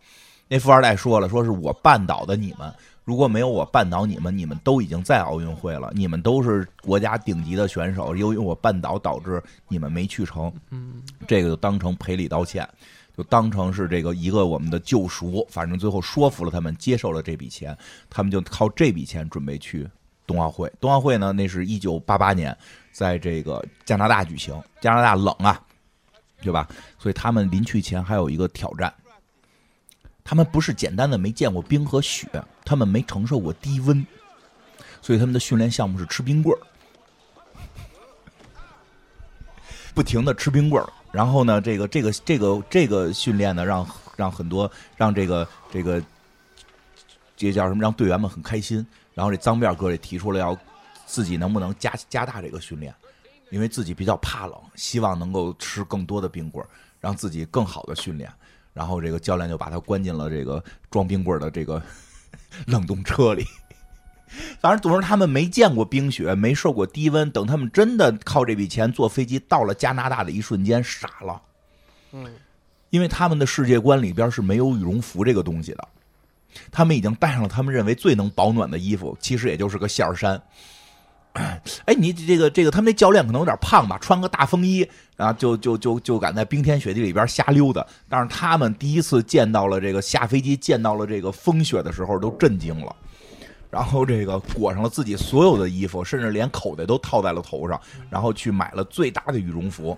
那富二代说了，说是我绊倒的你们，如果没有我绊倒你们，你们都已经在奥运会了，你们都是国家顶级的选手。由于我绊倒，导致你们没去成。嗯，这个就当成赔礼道歉，就当成是这个一个我们的救赎。反正最后说服了他们，接受了这笔钱，他们就靠这笔钱准备去冬奥会。冬奥会呢，那是一九八八年。在这个加拿大举行，加拿大冷啊，对吧？所以他们临去前还有一个挑战，他们不是简单的没见过冰和雪，他们没承受过低温，所以他们的训练项目是吃冰棍儿，不停的吃冰棍儿。然后呢，这个这个这个这个训练呢，让让很多让这个这个这叫什么？让队员们很开心。然后这脏辫哥也提出了要。自己能不能加加大这个训练？因为自己比较怕冷，希望能够吃更多的冰棍儿，让自己更好的训练。然后这个教练就把他关进了这个装冰棍儿的这个 冷冻车里。反正总之他们没见过冰雪，没受过低温。等他们真的靠这笔钱坐飞机到了加拿大的一瞬间，傻了。嗯，因为他们的世界观里边是没有羽绒服这个东西的。他们已经带上了他们认为最能保暖的衣服，其实也就是个线衫。哎，你这个这个，他们那教练可能有点胖吧，穿个大风衣啊，就就就就敢在冰天雪地里边瞎溜达。但是他们第一次见到了这个下飞机见到了这个风雪的时候，都震惊了。然后这个裹上了自己所有的衣服，甚至连口袋都套在了头上，然后去买了最大的羽绒服。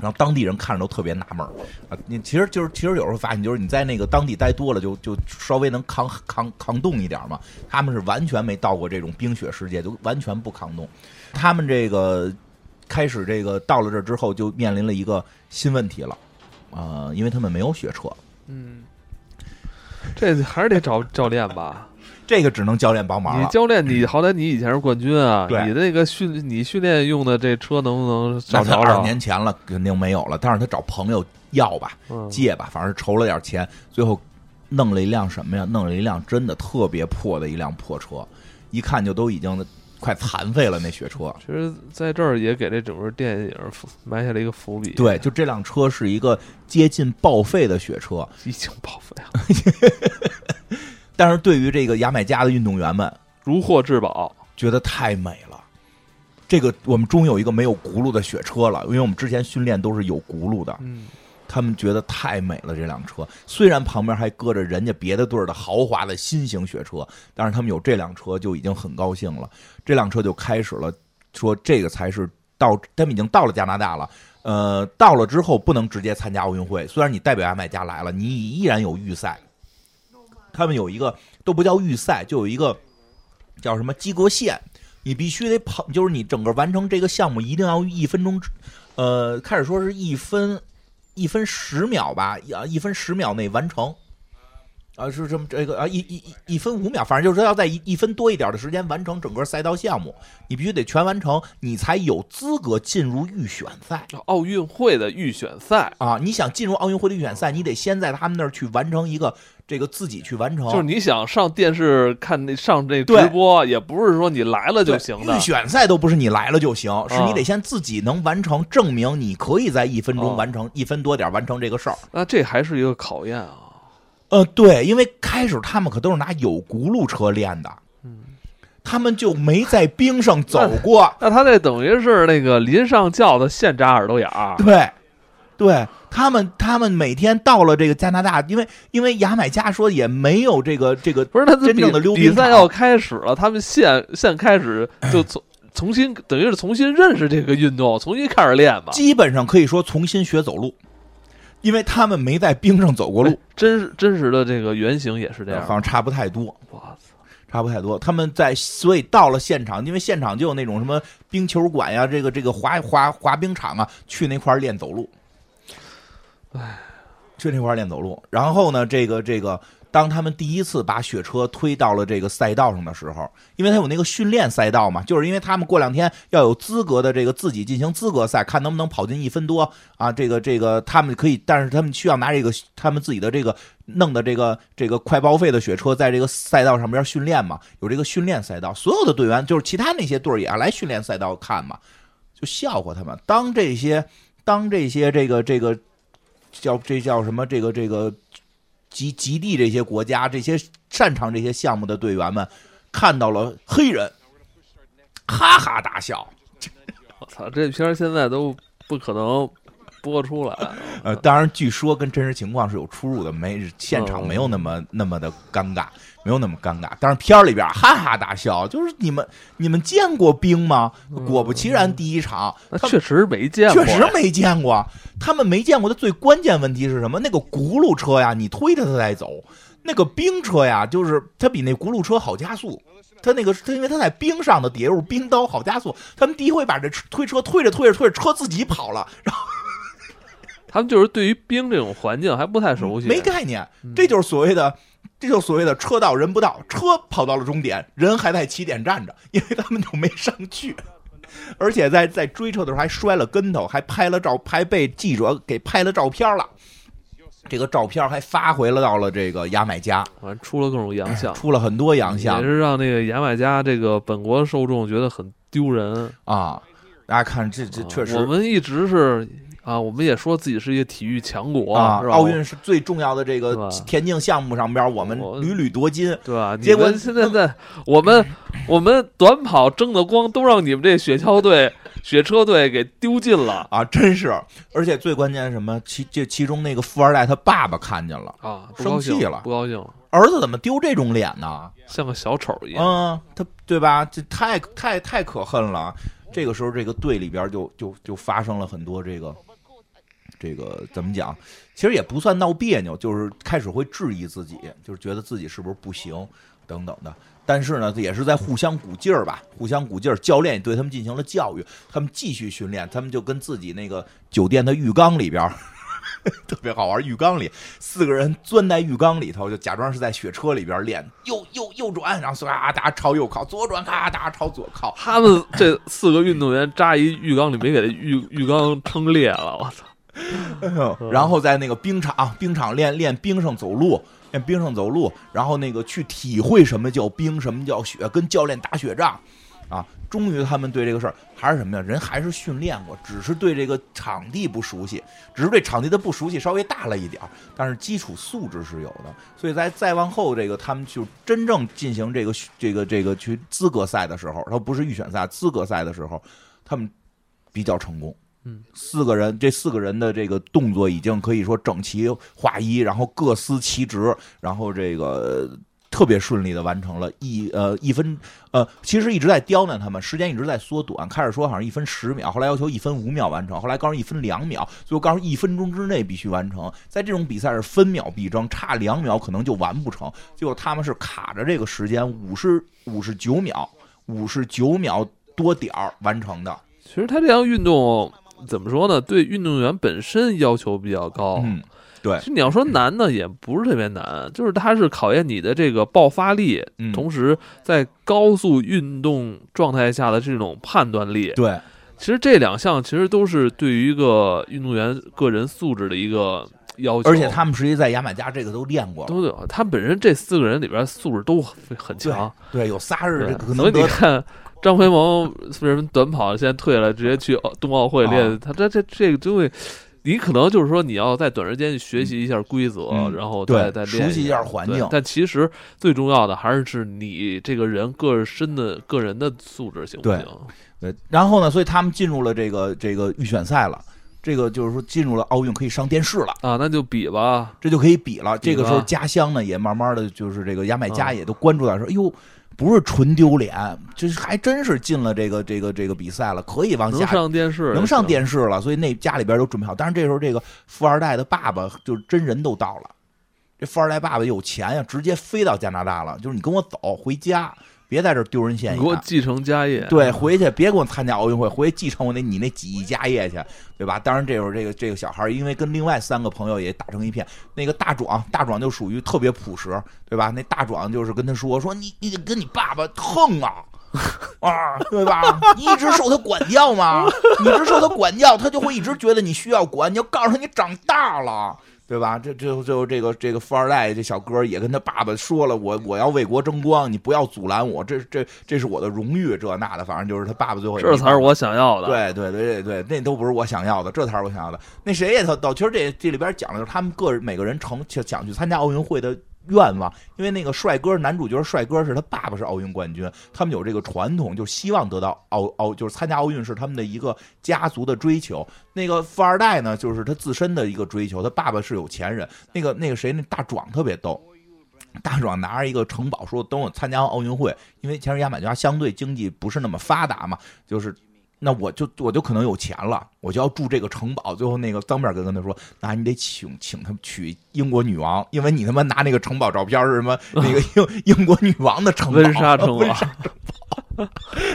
然后当地人看着都特别纳闷儿啊，你其实就是其实有时候发现，就是你在那个当地待多了，就就稍微能扛扛扛冻一点嘛。他们是完全没到过这种冰雪世界，就完全不抗冻。他们这个开始这个到了这之后，就面临了一个新问题了啊，因为他们没有雪车。嗯，这还是得找教练吧。这个只能教练帮忙你教练，你好歹你以前是冠军啊，对你那个训你训练用的这车能不能找找找？二十年前了，肯定没有了。但是他找朋友要吧，嗯借吧，反正筹了点钱，最后弄了一辆什么呀？弄了一辆真的特别破的一辆破车，一看就都已经快残废了那雪车。其实在这儿也给这整个电影埋下了一个伏笔。对，就这辆车是一个接近报废的雪车，已经报废了，但是对于这个牙买加的运动员们，如获至宝。觉得太美了。这个我们终于有一个没有轱辘的雪车了，因为我们之前训练都是有轱辘的。嗯，他们觉得太美了，这辆车虽然旁边还搁着人家别的队儿的豪华的新型雪车，但是他们有这辆车就已经很高兴了。这辆车就开始了，说这个才是到他们已经到了加拿大了。呃，到了之后不能直接参加奥运会，虽然你代表牙买加来了，你依然有预赛。他们有一个都不叫预赛，就有一个叫什么及格线，你必须得跑，就是你整个完成这个项目一定要一分钟，呃，开始说是一分一分十秒吧，啊，一分十秒内完成，啊，是这么这个啊，一一一一分五秒，反正就是说要在一一分多一点的时间完成整个赛道项目，你必须得全完成，你才有资格进入预选赛奥运会的预选赛啊！你想进入奥运会的预选赛，你得先在他们那儿去完成一个这个自己去完成，就是你想上电视看那上这直播，也不是说你来了就行的预。选赛都不是你来了就行，是啊你得先自己能完成，证明你可以在一分钟哦完成、一分多点完成这个事儿。那这还是一个考验啊。呃，对，因为开始他们可都是拿有轱辘车练的，嗯，他们就没在冰上走过。那他这等于是那个临上轿的现扎耳朵眼儿。对，对他们，他们每天到了这个加拿大，因为因为牙买加说也没有这个这个不是他真正的溜冰比赛要开始了，他们现现开始就从重新等于是重新认识这个运动，重新开始练吧。基本上可以说重新学走路，因为他们没在冰上走过路，真真实的这个原型也是这样好。像差不太多。我操！差不太多。他们在，所以到了现场，因为现场就有那种什么冰球馆呀，这个这个滑滑滑冰场啊，去那块练走路。唉，去那块练走路。然后呢，这个这个。当他们第一次把雪车推到了这个赛道上的时候，因为他有那个训练赛道嘛，就是因为他们过两天要有资格的这个自己进行资格赛，看能不能跑进一分多啊。这个这个他们可以，但是他们需要拿这个他们自己的这个弄的这个这个快报废的雪车在这个赛道上边训练嘛，有这个训练赛道，所有的队员就是其他那些队儿也要来训练赛道看嘛，就笑话他们。当这些当这些这个这个叫这叫什么这个这个。极极地这些国家，这些擅长这些项目的队员们，看到了黑人，哈哈大笑。我操，这片现在都不可能播出来。呃，当然，据说跟真实情况是有出入的，没现场没有那么那么的尴尬。没有那么尴尬，但是片儿里边哈哈大笑，就是你们你们见过冰吗？果不其然，第一场确实没见，过，确实没见过。他们没见过的最关键问题是什么？那个轱辘车呀，你推着它在走；那个冰车呀，就是它比那轱辘车好加速。它那个它因为它在冰上的，底下有冰刀，好加速。他们第一回把这推车推着推着推着车自己跑了，然 后他们就是对于冰这种环境还不太熟悉，没概念。这就是所谓的。这就所谓的车到人不到，车跑到了终点，人还在起点站着，因为他们就没上去，而且在在追车的时候还摔了跟头，还拍了照，还被记者给拍了照片了。这个照片还发回了到了这个牙买加，反正出了各种洋相，出了很多洋相，也是让那个牙买加这个本国受众觉得很丢人啊！大家看，这这确实，我们一直是。啊，我们也说自己是一个体育强国啊，是吧？奥运是最重要的这个田径项目上边，我们屡屡夺金，对吧？结果现在在我们我们短跑争的光都让你们这雪橇队、雪车队给丢尽了啊！真是，而且最关键是什么？其这其中那个富二代他爸爸看见了啊，生气了，不高兴了。儿子怎么丢这种脸呢？像个小丑一样。嗯，他对吧？这太太太可恨了。这个时候，这个队里边就就就发生了很多这个。这个怎么讲？其实也不算闹别扭，就是开始会质疑自己，就是觉得自己是不是不行等等的。但是呢，也是在互相鼓劲儿吧，互相鼓劲儿。教练也对他们进行了教育，他们继续训练。他们就跟自己那个酒店的浴缸里边，特别好玩。浴缸里四个人钻在浴缸里头，就假装是在雪车里边练，右右右转，然后唰哒朝右靠，左转咔哒朝左靠。他们这四个运动员扎一浴缸里，没给浴浴缸撑裂了，我操！然后在那个冰场，冰场练练冰上走路，练冰上走路，然后那个去体会什么叫冰，什么叫雪，跟教练打雪仗，啊，终于他们对这个事儿还是什么呀？人还是训练过，只是对这个场地不熟悉，只是对场地的不熟悉稍微大了一点儿，但是基础素质是有的。所以在再往后这个他们就真正进行这个这个这个去资格赛的时候，他不是预选赛，资格赛的时候，他们比较成功。四个人，这四个人的这个动作已经可以说整齐划一，然后各司其职，然后这个特别顺利的完成了一呃一分呃，其实一直在刁难他们，时间一直在缩短。开始说好像一分十秒，后来要求一分五秒完成，后来告诉一分两秒，最后告诉一分钟之内必须完成。在这种比赛是分秒必争，差两秒可能就完不成。最后他们是卡着这个时间，五十五十九秒，五十九秒多点儿完成的。其实他这项运动。怎么说呢？对运动员本身要求比较高。嗯，对。其实你要说难呢，也不是特别难，就是它是考验你的这个爆发力，同时在高速运动状态下的这种判断力。对，其实这两项其实都是对于一个运动员个人素质的一个要求。而且他们实际在牙买加这个都练过，都有。他本身这四个人里边素质都很强。对，有仨是可能。所以你看。张培萌为什么短跑现在退了，直接去冬奥会练？他这这这个东西，你可能就是说你要在短时间学习一下规则，然后再再熟悉一下环境。但其实最重要的还是是你这个人个身的个人的素质行不行？对。然后呢，所以他们进入了这个这个预选赛了，这个就是说进入了奥运可以上电视了啊，那就比吧，这就可以比了。这个时候家乡呢也慢慢的就是这个牙买加也都关注到说，哎呦。不是纯丢脸，就是还真是进了这个这个这个比赛了，可以往下能上电视，能上电视了。所以那家里边都准备好。但是这时候，这个富二代的爸爸就是真人都到了，这富二代爸爸有钱呀，直接飞到加拿大了，就是你跟我走回家，别在这丢人现眼。你给我继承家业，对，回去别给我参加奥运会，回去继承我那你那几亿家业去，对吧？当然这会儿这个这个小孩儿因为跟另外三个朋友也打成一片，那个大壮大壮就属于特别朴实，对吧？那大壮就是跟他说说你你得跟你爸爸横啊。啊，对吧？你一直受他管教吗？你一直受他管教，他就会一直觉得你需要管。你要告诉他你长大了，对吧？这最后最后这个这个富二代这小哥也跟他爸爸说了，我我要为国争光，你不要阻拦我，这这这是我的荣誉，这那的，反正就是他爸爸最后这才是我想要的。对对对对对，那都不是我想要的，这才是我想要的。那谁也他到，其实这这里边讲的就是他们个人每个人成想去参加奥运会的。愿望，因为那个帅哥男主角帅哥是他爸爸是奥运冠军，他们有这个传统，就希望得到奥奥，就是参加奥运是他们的一个家族的追求。那个富二代呢，就是他自身的一个追求，他爸爸是有钱人。那个 那个谁，那大壮特别逗，大壮拿着一个城堡说等我参加奥运会，因为其实牙买加相对经济不是那么发达嘛，就是。那我就我就可能有钱了，我就要住这个城堡。最后那个脏辫哥跟他说：“那你得请请他娶英国女王，因为你他妈拿那个城堡照片是什么那个英英国女王的城堡，温莎城堡。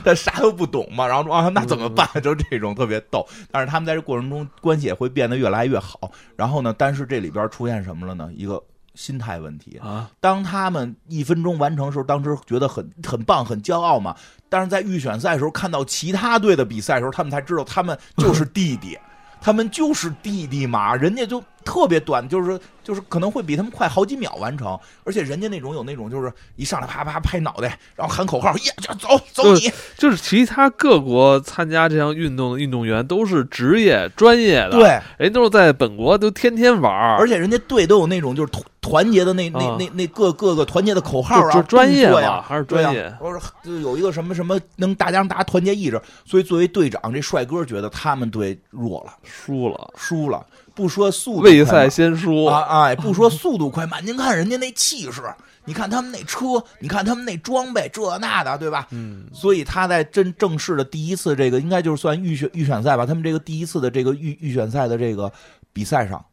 他啥都不懂嘛，然后说啊，那怎么办？就这种特别逗。但是他们在这过程中关系也会变得越来越好。然后呢，但是这里边出现什么了呢？一个。心态问题啊！当他们一分钟完成时候，当时觉得很很棒、很骄傲嘛。但是在预选赛时候看到其他队的比赛时候，他们才知道他们就是弟弟，他们就是弟弟嘛。人家就特别短，就是就是可能会比他们快好几秒完成，而且人家那种有那种就是一上来啪啪拍脑袋，然后喊口号，耶，走走你。就是其他各国参加这项运动的运动员都是职业专业的，对，人都是在本国都天天玩，而且人家队都有那种就是。团结的那那那那各各个团结的口号啊，专业呀，还是专业？我说就有一个什么什么能大家让大家团结意志，所以作为队长，这帅哥觉得他们队弱了，输了，输了。不说速度，未赛先输啊！哎，不说速度快慢，您看人家那气势，你看他们那车，你看他们那装备，这那的，对吧？嗯。所以他在真正式的第一次这个，应该就是算预选预选赛吧？他们这个第一次的这个预预选赛的这个比赛上，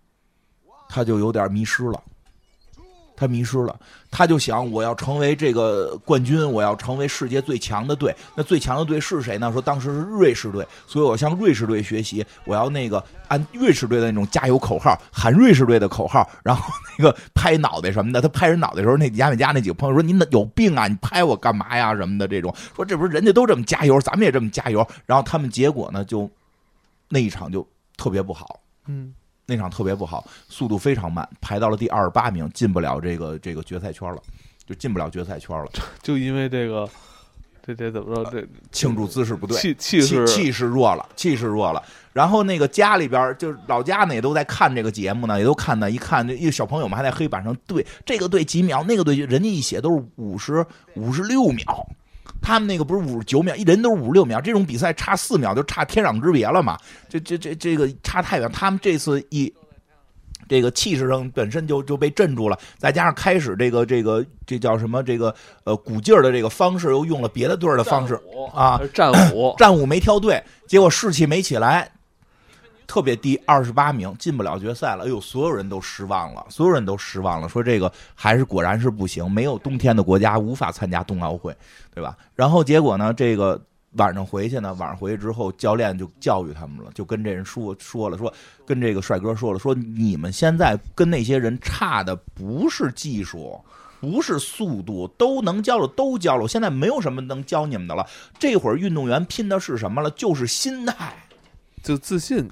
他就有点迷失了。他迷失了，他就想我要成为这个冠军，我要成为世界最强的队。那最强的队是谁呢？说当时是瑞士队，所以我向瑞士队学习，我要那个按瑞士队的那种加油口号喊瑞士队的口号，然后那个拍脑袋什么的。他拍人脑袋的时候，那牙买加那几个朋友说：“您有病啊？你拍我干嘛呀？什么的这种。”说这不是人家都这么加油，咱们也这么加油。然后他们结果呢，就那一场就特别不好。嗯。那场特别不好，速度非常慢，排到了第二十八名，进不了这个这个决赛圈了，就进不了决赛圈了。就因为这个，这这怎么说？这庆祝姿势不对，气气势气势弱了，气势弱了。然后那个家里边，就是老家呢，也都在看这个节目呢，也都看呢。一看，一个小朋友们还在黑板上对这个对几秒，那个对，人家一写都是五十五十六秒。他们那个不是五十九秒，一人都是五六秒，这种比赛差四秒就差天壤之别了嘛？这这这这个差太远。他们这次一这个气势上本身就就被镇住了，再加上开始这个这个这叫什么？这个呃鼓劲儿的这个方式又用了别的队儿的方式啊，战舞战舞没跳对，结果士气没起来。特别低，二十八名进不了决赛了。哎呦，所有人都失望了，所有人都失望了，说这个还是果然是不行，没有冬天的国家无法参加冬奥会，对吧？然后结果呢，这个晚上回去呢，晚上回去之后，教练就教育他们了，就跟这人说说了，说跟这个帅哥说了，说你们现在跟那些人差的不是技术，不是速度，都能教了，都教了，现在没有什么能教你们的了。这会儿运动员拼的是什么了？就是心态，就自信。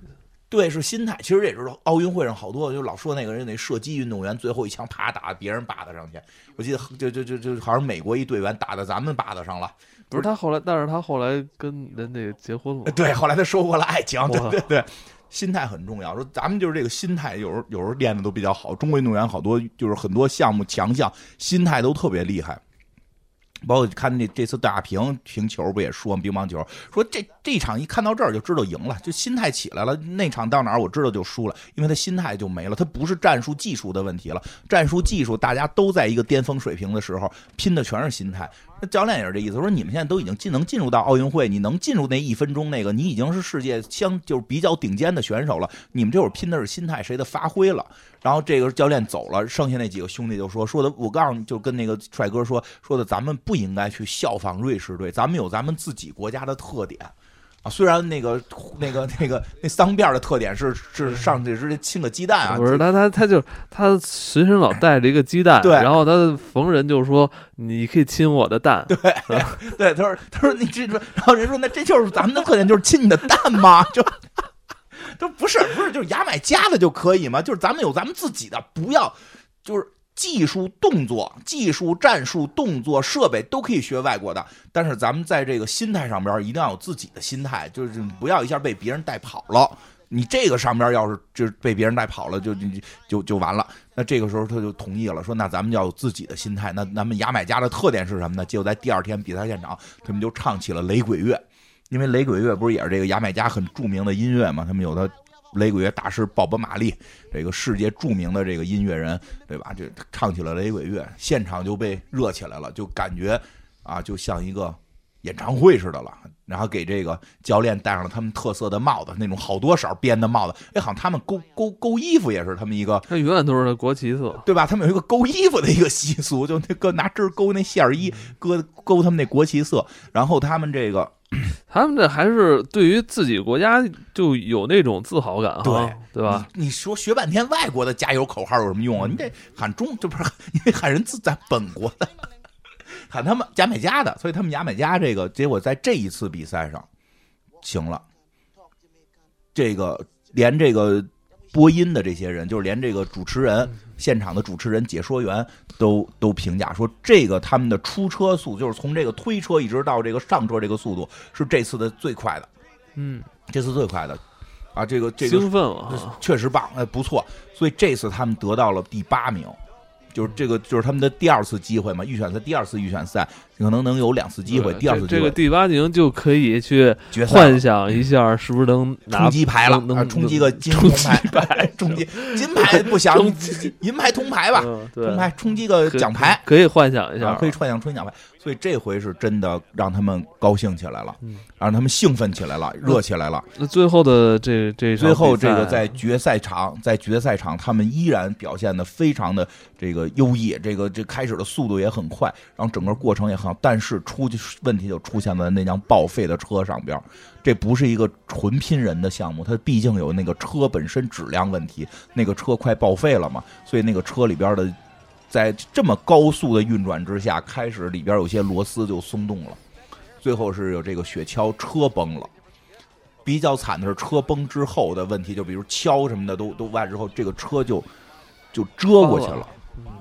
对，是心态。其实也知道，奥运会上好多就老说那个人那射击运动员最后一枪啪打别人靶子上去。我记得就就就就好像美国一队员打到咱们靶子上了。不是他后来，但是他后来跟人那个结婚了。对，后来他收获了爱情。对对对，心态很重要。说咱们就是这个心态，有时候有时候练的都比较好。中国运动员好多就是很多项目强项，心态都特别厉害。包括看那这次大屏平评球不也说？乒乓球说这这场一看到这儿就知道赢了，就心态起来了。那场到哪儿我知道就输了，因为他心态就没了。他不是战术技术的问题了，战术技术大家都在一个巅峰水平的时候拼的全是心态。那教练也是这意思，说你们现在都已经进能进入到奥运会，你能进入那一分钟那个，你已经是世界相就是比较顶尖的选手了。你们这会儿拼的是心态，谁的发挥了。然后这个教练走了，剩下那几个兄弟就说说的，我告诉你就跟那个帅哥说说的，咱们不应该去效仿瑞士队，咱们有咱们自己国家的特点。啊，虽然那个那个那个那桑辫的特点是是上去直接亲个鸡蛋啊，不是他他他就他随身老带着一个鸡蛋，对然后他逢人就说你可以亲我的蛋，对 对，他说他说你这说，然后人说那这就是咱们的特点，就是亲你的蛋吗？就就不是不是就是牙买加的就可以吗？就是咱们有咱们自己的，不要就是。技术、动作、技术、战术、动作、设备都可以学外国的，但是咱们在这个心态上边一定要有自己的心态，就是不要一下被别人带跑了。你这个上边要是就被别人带跑了，就就就就完了。那这个时候他就同意了，说那咱们要有自己的心态。那咱们牙买加的特点是什么呢？结果在第二天比赛现场，他们就唱起了雷鬼乐，因为雷鬼乐不是也是这个牙买加很著名的音乐嘛？他们有的。雷鬼乐大师鲍勃·马利，这个世界著名的这个音乐人，对吧？就唱起了雷鬼乐，现场就被热起来了，就感觉啊，就像一个演唱会似的了。然后给这个教练戴上了他们特色的帽子，那种好多色编的帽子。哎，好像他们勾勾勾衣服也是他们一个，他永远都是国旗色，对吧？他们有一个勾衣服的一个习俗，就那个拿针勾那线衣，勾勾他们那国旗色。然后他们这个。他们这还是对于自己国家就有那种自豪感，对对吧？你说学半天外国的加油口号有什么用啊？你得喊中，这不是你得喊人自咱本国的，喊他们牙买加的，所以他们牙买加这个结果在这一次比赛上行了，这个连这个播音的这些人，就是连这个主持人。现场的主持人、解说员都都评价说，这个他们的出车速，就是从这个推车一直到这个上车这个速度，是这次的最快的。嗯，这次最快的，啊，这个这个兴奋了，确实棒，哎，不错。所以这次他们得到了第八名。就是这个，就是他们的第二次机会嘛，预选赛第二次预选赛可能能有两次机会，第二次这个第八名就可以去幻想一下，是不是能冲击牌了？能冲击个金铜牌，冲击金牌不想，银牌铜牌吧，铜牌冲击个奖牌，可以幻想一下，可以幻想冲击奖牌。所以这回是真的让他们高兴起来了，让他们兴奋起来了，热起来了。那最后的这这最后这个在决赛场，在决赛场他们依然表现的非常的这个优异，这个这开始的速度也很快，然后整个过程也很好。但是出去问题就出现在那辆报废的车上边，这不是一个纯拼人的项目，它毕竟有那个车本身质量问题，那个车快报废了嘛，所以那个车里边的。在这么高速的运转之下，开始里边有些螺丝就松动了，最后是有这个雪橇车崩了。比较惨的是车崩之后的问题，就比如敲什么的都都歪之后，这个车就就遮过去了。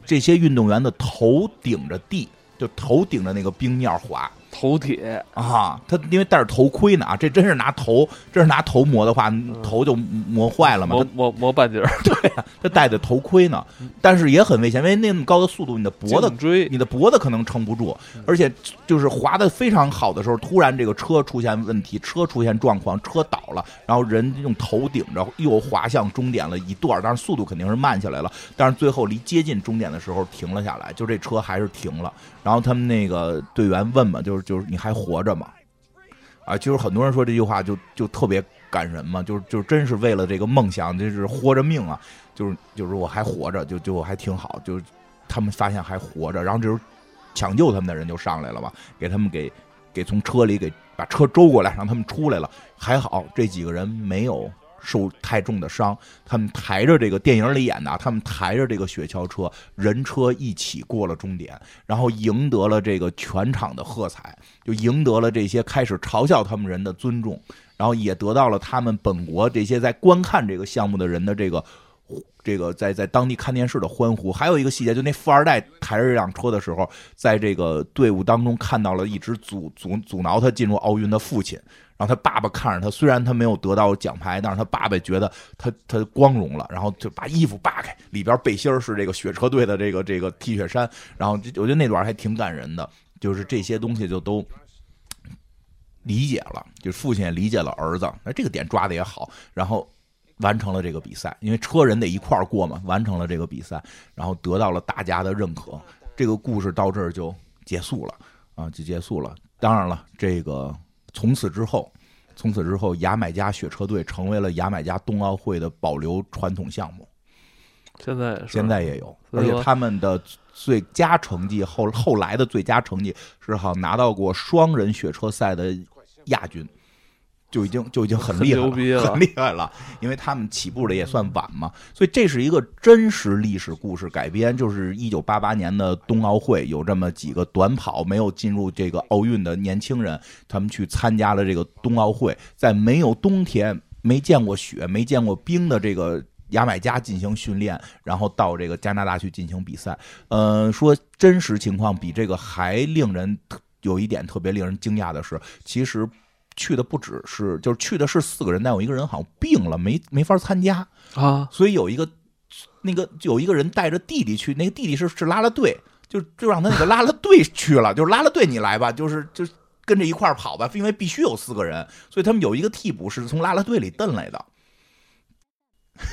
这些运动员的头顶着地，就头顶着那个冰面滑。头铁。啊，他因为戴着头盔呢啊，这真是拿头，这是拿头磨的话，头就磨坏了嘛。磨磨磨半截儿，对呀，他戴的头盔呢，但是也很危险，因为那么高的速度，你的脖子追，你的脖子可能撑不住，而且就是滑的非常好的时候，突然这个车出现问题，车出现状况，车倒了，然后人用头顶着又滑向终点了一段，但是速度肯定是慢下来了，但是最后离接近终点的时候停了下来，就这车还是停了。然后他们那个队员问嘛，就是就是你还活着吗？啊，就是很多人说这句话就就特别感人嘛，就是就是真是为了这个梦想，就是豁着命啊，就是就是我还活着，就就还挺好，就是他们发现还活着，然后这时候抢救他们的人就上来了嘛，给他们给给从车里给把车周过来，让他们出来了，还好这几个人没有。受太重的伤，他们抬着这个电影里演的，他们抬着这个雪橇车，人车一起过了终点，然后赢得了这个全场的喝彩，就赢得了这些开始嘲笑他们人的尊重，然后也得到了他们本国这些在观看这个项目的人的这个这个在在当地看电视的欢呼。还有一个细节，就那富二代抬着这辆车的时候，在这个队伍当中看到了一直阻阻阻挠他进入奥运的父亲。然后他爸爸看着他，虽然他没有得到奖牌，但是他爸爸觉得他他光荣了，然后就把衣服扒开，里边背心是这个雪车队的这个这个 T 恤衫，然后我觉得那段还挺感人的，就是这些东西就都理解了，就父亲也理解了儿子，那这个点抓的也好，然后完成了这个比赛，因为车人得一块儿过嘛，完成了这个比赛，然后得到了大家的认可，这个故事到这儿就结束了。啊，就结束了。当然了，这个从此之后，从此之后，牙买加雪车队成为了牙买加冬奥会的保留传统项目。现在是现在也有，而且他们的最佳成绩后后来的最佳成绩是好像拿到过双人雪车赛的亚军，就已经 就已经很厉害很了很厉害了。因为他们起步的也算晚嘛，所以这是一个真实历史故事改编。就是一九八八年的冬奥会，有这么几个短跑没有进入这个奥运的年轻人，他们去参加了这个冬奥会，在没有冬天、没见过雪、没见过冰的这个。牙买加进行训练，然后到这个加拿大去进行比赛。呃，说真实情况比这个还令人特有一点特别令人惊讶的是，其实去的不只是，就是去的是四个人，但有一个人好像病了，没没法参加，啊，所以有一个那个有一个人带着弟弟去，那个弟弟是是拉拉队，就就让他那个拉拉队去了，就是拉拉队你来吧，就是就是跟着一块儿跑吧，因为必须有四个人，所以他们有一个替补是从拉拉队里蹬来的。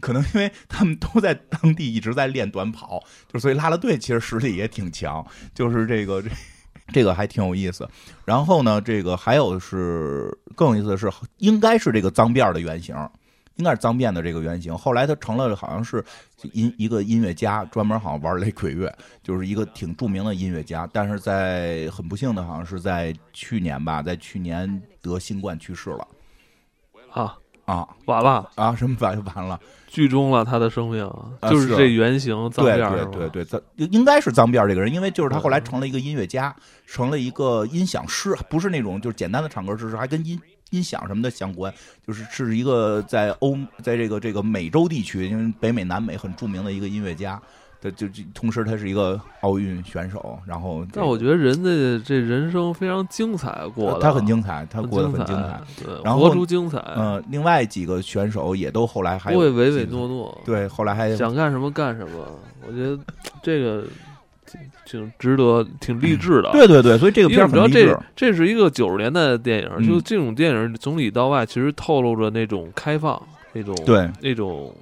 可能因为他们都在当地一直在练短跑，就所以拉拉队其实实力也挺强，就是这个这这个还挺有意思。然后呢，这个还有是更有意思的是，应该是这个脏辫儿的原型，应该是脏辫的这个原型。后来他成了好像是音一个音乐家，专门好像玩雷鬼乐，就是一个挺著名的音乐家。但是在很不幸的，好像是在去年吧，在去年得新冠去世了啊，啊完了，啊！什么完就完了？剧终了他的生命，啊就是这原型脏辫儿对对对，脏应该是脏辫儿这个人，因为就是他后来成了一个音乐家，成了一个音响师，不是那种就是简单的唱歌知识，还跟音音响什么的相关，就是是一个在欧在这个这个美洲地区，因为北美南美很著名的一个音乐家。他就就同时他是一个奥运选手，然后但我觉得人的这人生非常精彩过的，他很精彩，他很过得很精精彩。，对，然后活出精彩，嗯，另外几个选手也都后来还不会唯唯诺诺，对，后来还想干什么干什么。我觉得这个挺挺值得，挺励志的。对对对，所以这个片儿你知道很励志。这这是一个九十年代的电影，嗯就这种电影从里到外其实透露着那种开放，那种对那种。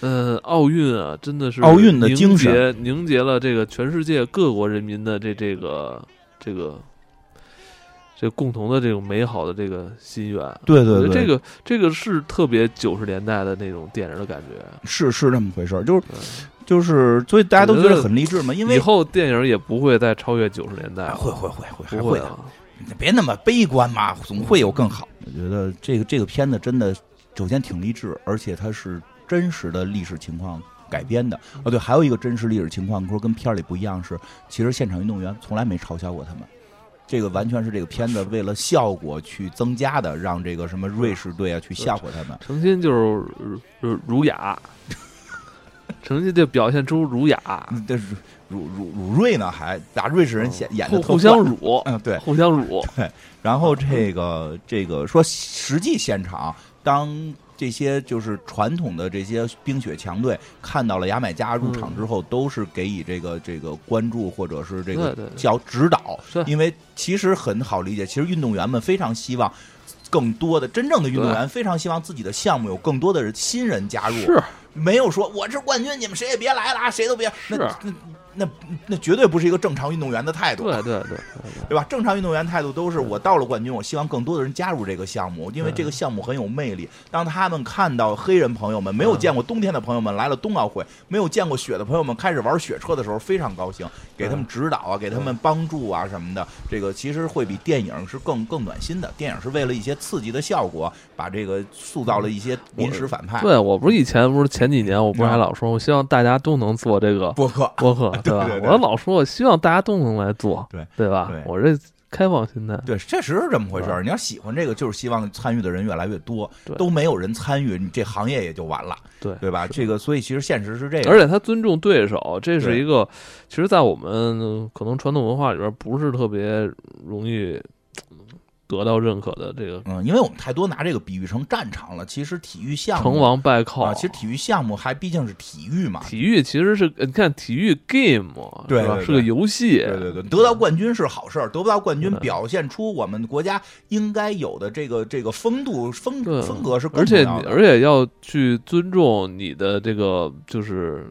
呃，奥运啊，真的是奥运的精神。凝结凝结了这个全世界各国人民的这这个这个这共同的这种美好的这个心愿。对对对，这个这个是特别九十年代的那种电影的感觉。是是这么回事儿，就是就是，所以大家都觉得很励志嘛，因为以后电影也不会再超越九十年代会会会会会的，你别那么悲观嘛，总会有更好。我觉得这个这个片子真的，首先挺励志，而且它是真实的历史情况改编的。哦，对，还有一个真实历史情况，说跟片儿里不一样是，其实现场运动员从来没嘲笑过他们。这个完全是这个片子为了效果去增加的，让这个什么瑞士队啊去吓唬他们。诚心就是儒儒雅，诚心就表现出儒雅，嗯这是儒儒儒瑞呢，还把瑞士人演演的互互相辱，嗯，对，互相辱，对然后这个这个说实际现场，当这些就是传统的这些冰雪强队看到了牙买加入场之后，都是给予这个这个关注或者是这个对对对教指导，因为其实很好理解，其实运动员们非常希望。更多的真正的运动员非常希望自己的项目有更多的人新人加入，是没有说我是冠军，你们谁也别来了啊，谁都别。那是那那那绝对不是一个正常运动员的态度。对对对对 对吧？正常运动员态度都是我到了冠军，我希望更多的人加入这个项目，因为这个项目很有魅力。当他们看到黑人朋友们没有见过冬天的朋友们来了冬奥会，没有见过雪的朋友们开始玩雪车的时候，非常高兴，给他们指导啊，给他们帮助啊什么的。这个其实会比电影是更更暖心的。电影是为了一些刺激的效果，把这个塑造了一些临时反派。对，我不是以前不是前几年我不是还老说，我希望大家都能做这个播客播客，吧对对？对我老说，我希望大家都能来做，对对吧对？我这开放心态，对，确实是这么回事儿。你要喜欢这个，就是希望参与的人越来越多对，都没有人参与，你这行业也就完了，对对吧？这个，所以其实现实是这样。而且他尊重对手，这是一个，其实，在我们可能传统文化里边不是特别容易嗯得到认可的这个嗯，因为我们太多拿这个比喻成战场了。其实体育项目成王败寇。啊，其实体育项目还毕竟是体育嘛。体育其实是你看体育 game？对对对是个游戏，对对对，得到冠军是好事儿，得不到冠军表现出我们国家应该有的这个这个风度风风格是更而且而且要去尊重你的这个就是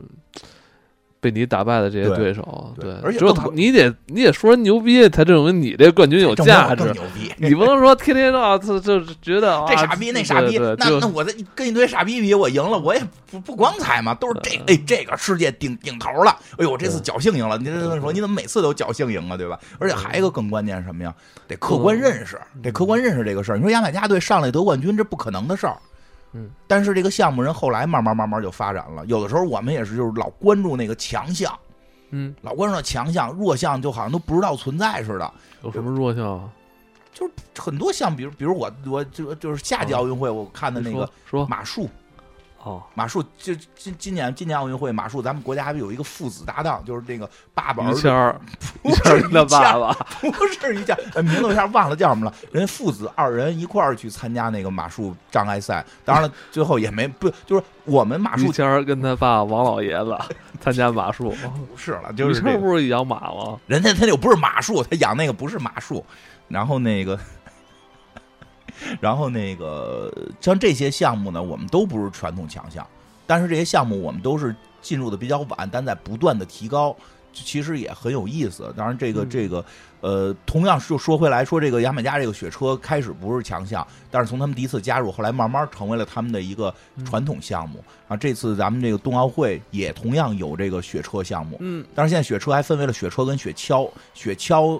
被你打败的这些对对手，对对，而且只有他，你得你得说人牛逼，才证明你这冠军有这价值。更牛逼。你不能说天天啊，这这觉得啊这傻逼那傻逼，那那我再跟一堆傻逼比，我赢了，我也不不光彩嘛，都是这哎这个世界顶顶头了，哎呦，我这次侥幸赢了。你这说你怎么每次都侥幸赢啊，对吧？而且还有一个更关键是什么呀？得客观认识，得客观认识这个事儿。你说牙买加队上来得冠军，这不可能的事儿。嗯，但是这个项目人后来慢慢慢慢就发展了，有的时候我们也是就是老关注那个强项，嗯，老关注那强项，弱项就好像都不知道存在似的。有什么弱项啊？就是很多项，比如比如我我就就是夏季奥运会我看的那个说。马术，哦，马术就今今年今年奥运会马术，咱们国家还有一个父子搭档，就是那个爸爸儿子 于谦儿，不是他爸爸，不是一下，呃名字我一下忘了叫什么了。人家父子二人一块儿去参加那个马术障碍赛，当然了，最后也没不就是我们马术于谦儿跟他爸王老爷子 参加马术，不是了，就是这个不是养马吗？人家他又不是马术，他养那个不是马术，然后那个。然后那个像这些项目呢，我们都不是传统强项，但是这些项目我们都是进入的比较晚，但在不断的提高，其实也很有意思。当然，这个嗯这个呃，同样就说回来说，这个牙买加这个雪车开始不是强项，但是从他们第一次加入，后来慢慢成为了他们的一个传统项目啊。这次咱们这个冬奥会也同样有这个雪车项目，嗯，但是现在雪车还分为了雪车跟雪橇，雪橇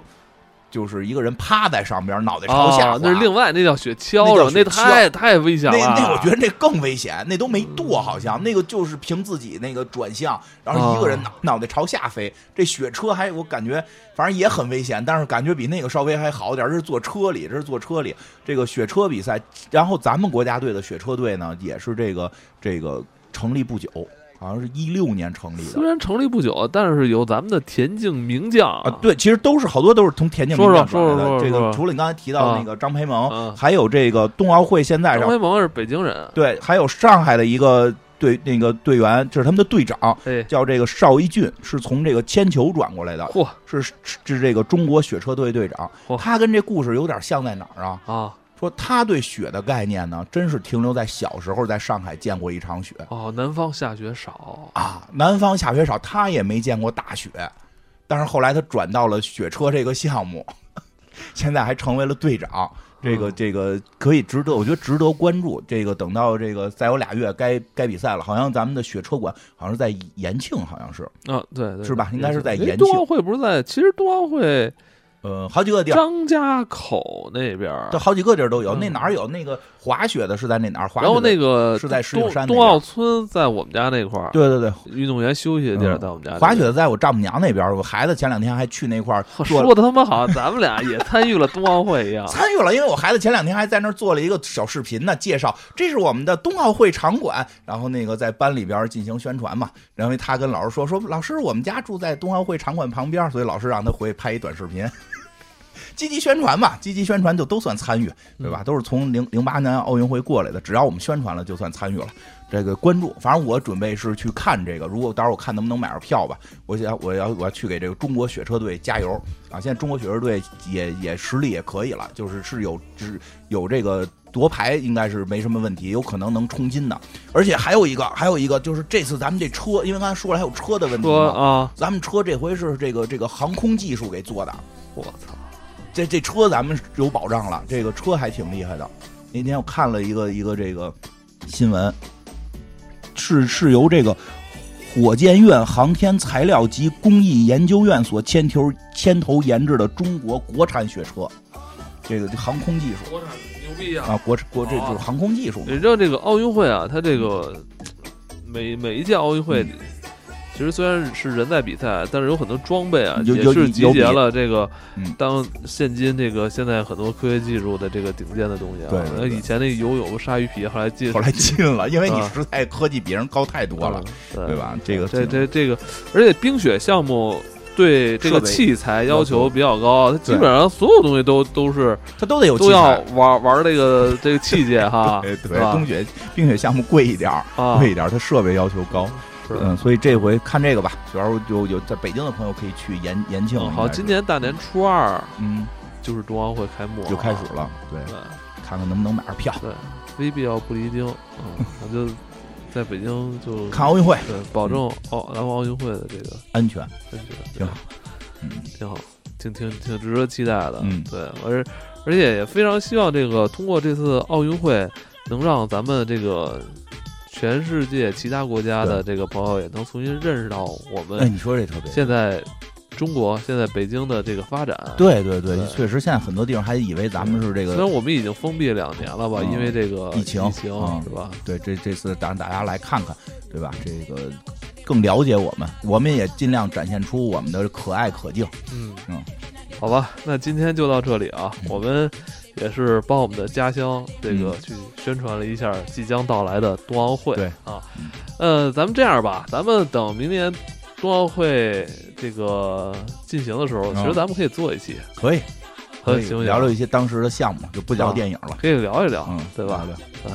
就是一个人趴在上边，脑袋朝下那是另外，那叫雪橇那太太危险那了。那那我觉得那更危险，那都没舵，好像那个就是凭自己那个转向，然后一个人脑、脑袋朝下飞。这雪车还我感觉反正也很危险，但是感觉比那个稍微还好点儿。这是坐车里，这是坐车里这个雪车比赛。然后咱们国家队的雪车队呢，也是这个这个成立不久，好像是一六年成立的。虽。然成立不久，但是有咱们的田径名将。啊，对，其实都是好多都是从田径名将转来的。说说这个除了你刚才提到的那个张培萌，啊。还有这个冬奥会现在张培萌是北京人，对，还有上海的一个队那个队员，这是他们的队长，哎，叫这个邵一俊，是从这个铅球转过来的，嚯。是是是这个中国雪车队队长。嚯。他跟这故事有点像在哪儿啊？啊，说他对雪的概念呢，真是停留在小时候在上海见过一场雪。哦，南方下雪少，啊，南方下雪少，他也没见过大雪。但是后来他转到了雪车这个项目，现在还成为了队长。这个嗯。这个可以值得，我觉得值得关注。这个等到这个再有俩月该该比赛了，好像咱们的雪车馆好像是在延庆，好像是。啊，对对，是吧？应该是在哎延庆冬奥会不是在，其实冬奥会呃好几个地儿，张家口那边儿这，好几个地儿都有。嗯那哪儿有那个滑雪的是在那哪儿？滑雪然后的那个是在石景山冬奥村在我们家那块儿，对对对，运动员休息的地儿嗯在我们家。滑雪的在我丈母娘那边，我孩子前两天还去那块儿说的他妈好像咱们俩也参与了冬奥会一样。参与了，因为我孩子前两天还在那儿做了一个小视频呢，介绍这是我们的冬奥会场馆，然后那个在班里边进行宣传嘛。然后他跟老师说说，老师我们家住在冬奥会场馆旁边，所以老师让他回去拍一短视频。积极宣传嘛，积极宣传就都算参与，对吧？都是从零零八年奥运会过来的，只要我们宣传了，就算参与了。这个关注，反正我准备是去看这个。如果到时候我看能不能买着票吧，我想我要我要去给这个中国雪车队加油啊！现在中国雪车队也也实力也可以了，就是是有只有这个夺牌应该是没什么问题，有可能能冲金的。而且还有一个还有一个就是这次咱们这车，因为刚才说了还有车的问题啊，咱们车这回是这个这个航空技术给做的，我操，这这车咱们有保障了，这个车还挺厉害的。那天我看了一个一个这个新闻，是是由这个火箭院航天材料及工艺研究院所牵头牵头研制的中国国产雪车，这个航空技术国产牛逼啊！啊，国国这就是航空技术嘛你知道这个奥运会啊，它这个每每一届奥运会里，其实虽然是人在比赛，但是有很多装备啊，也是集结了这个嗯当现今这个现在很多科学技术的这个顶尖的东西啊。对对对那以前那游泳鲨鱼皮，后来进后来进了，因为你啊实在科技比人高太多了，嗯对？吧？这个这这这个，而且冰雪项目。对这个器材要要求求比较高，它基本上所有东西都都是它都得有都要。玩玩这个这个器械哈，对对，是吧冬雪冰雪项目贵一点儿，啊，贵一点儿，它设备要求高。是嗯，所以这回看这个吧，主要有有在北京的朋友可以去延延庆。嗯好，今年大年初二嗯就是冬奥会开幕啊，就开始了，对，对看看能不能买上票。对，非必要不离京，嗯，我就在北京就 看奥运会对，保证奥南方奥运会的这个安全，安全，挺好，嗯，挺好，挺挺挺值得期待的。嗯对，而而且也非常希望这个通过这次奥运会，能让咱们这个全世界其他国家的这个朋友也能重新认识到我们哎，们你说这特别。现在中国现在北京的这个发展。对对对，对确实，现在很多地方还以为咱们是这个虽然我们已经封闭两年了吧，嗯因为这个疫情疫情嗯是吧？对，这这次让大家来看看，对吧？这个更了解我们，我们也尽量展现出我们的可爱可敬。嗯嗯，好吧，那今天就到这里啊。我们也是帮我们的家乡这个嗯去宣传了一下即将到来的冬奥会。对啊嗯，呃，咱们这样吧，咱们等明年冬奥会这个进行的时候，嗯其实咱们可以做一期，可以，可以？聊聊一些当时的项目，就不聊啊电影了。可以聊一聊，嗯，对吧聊？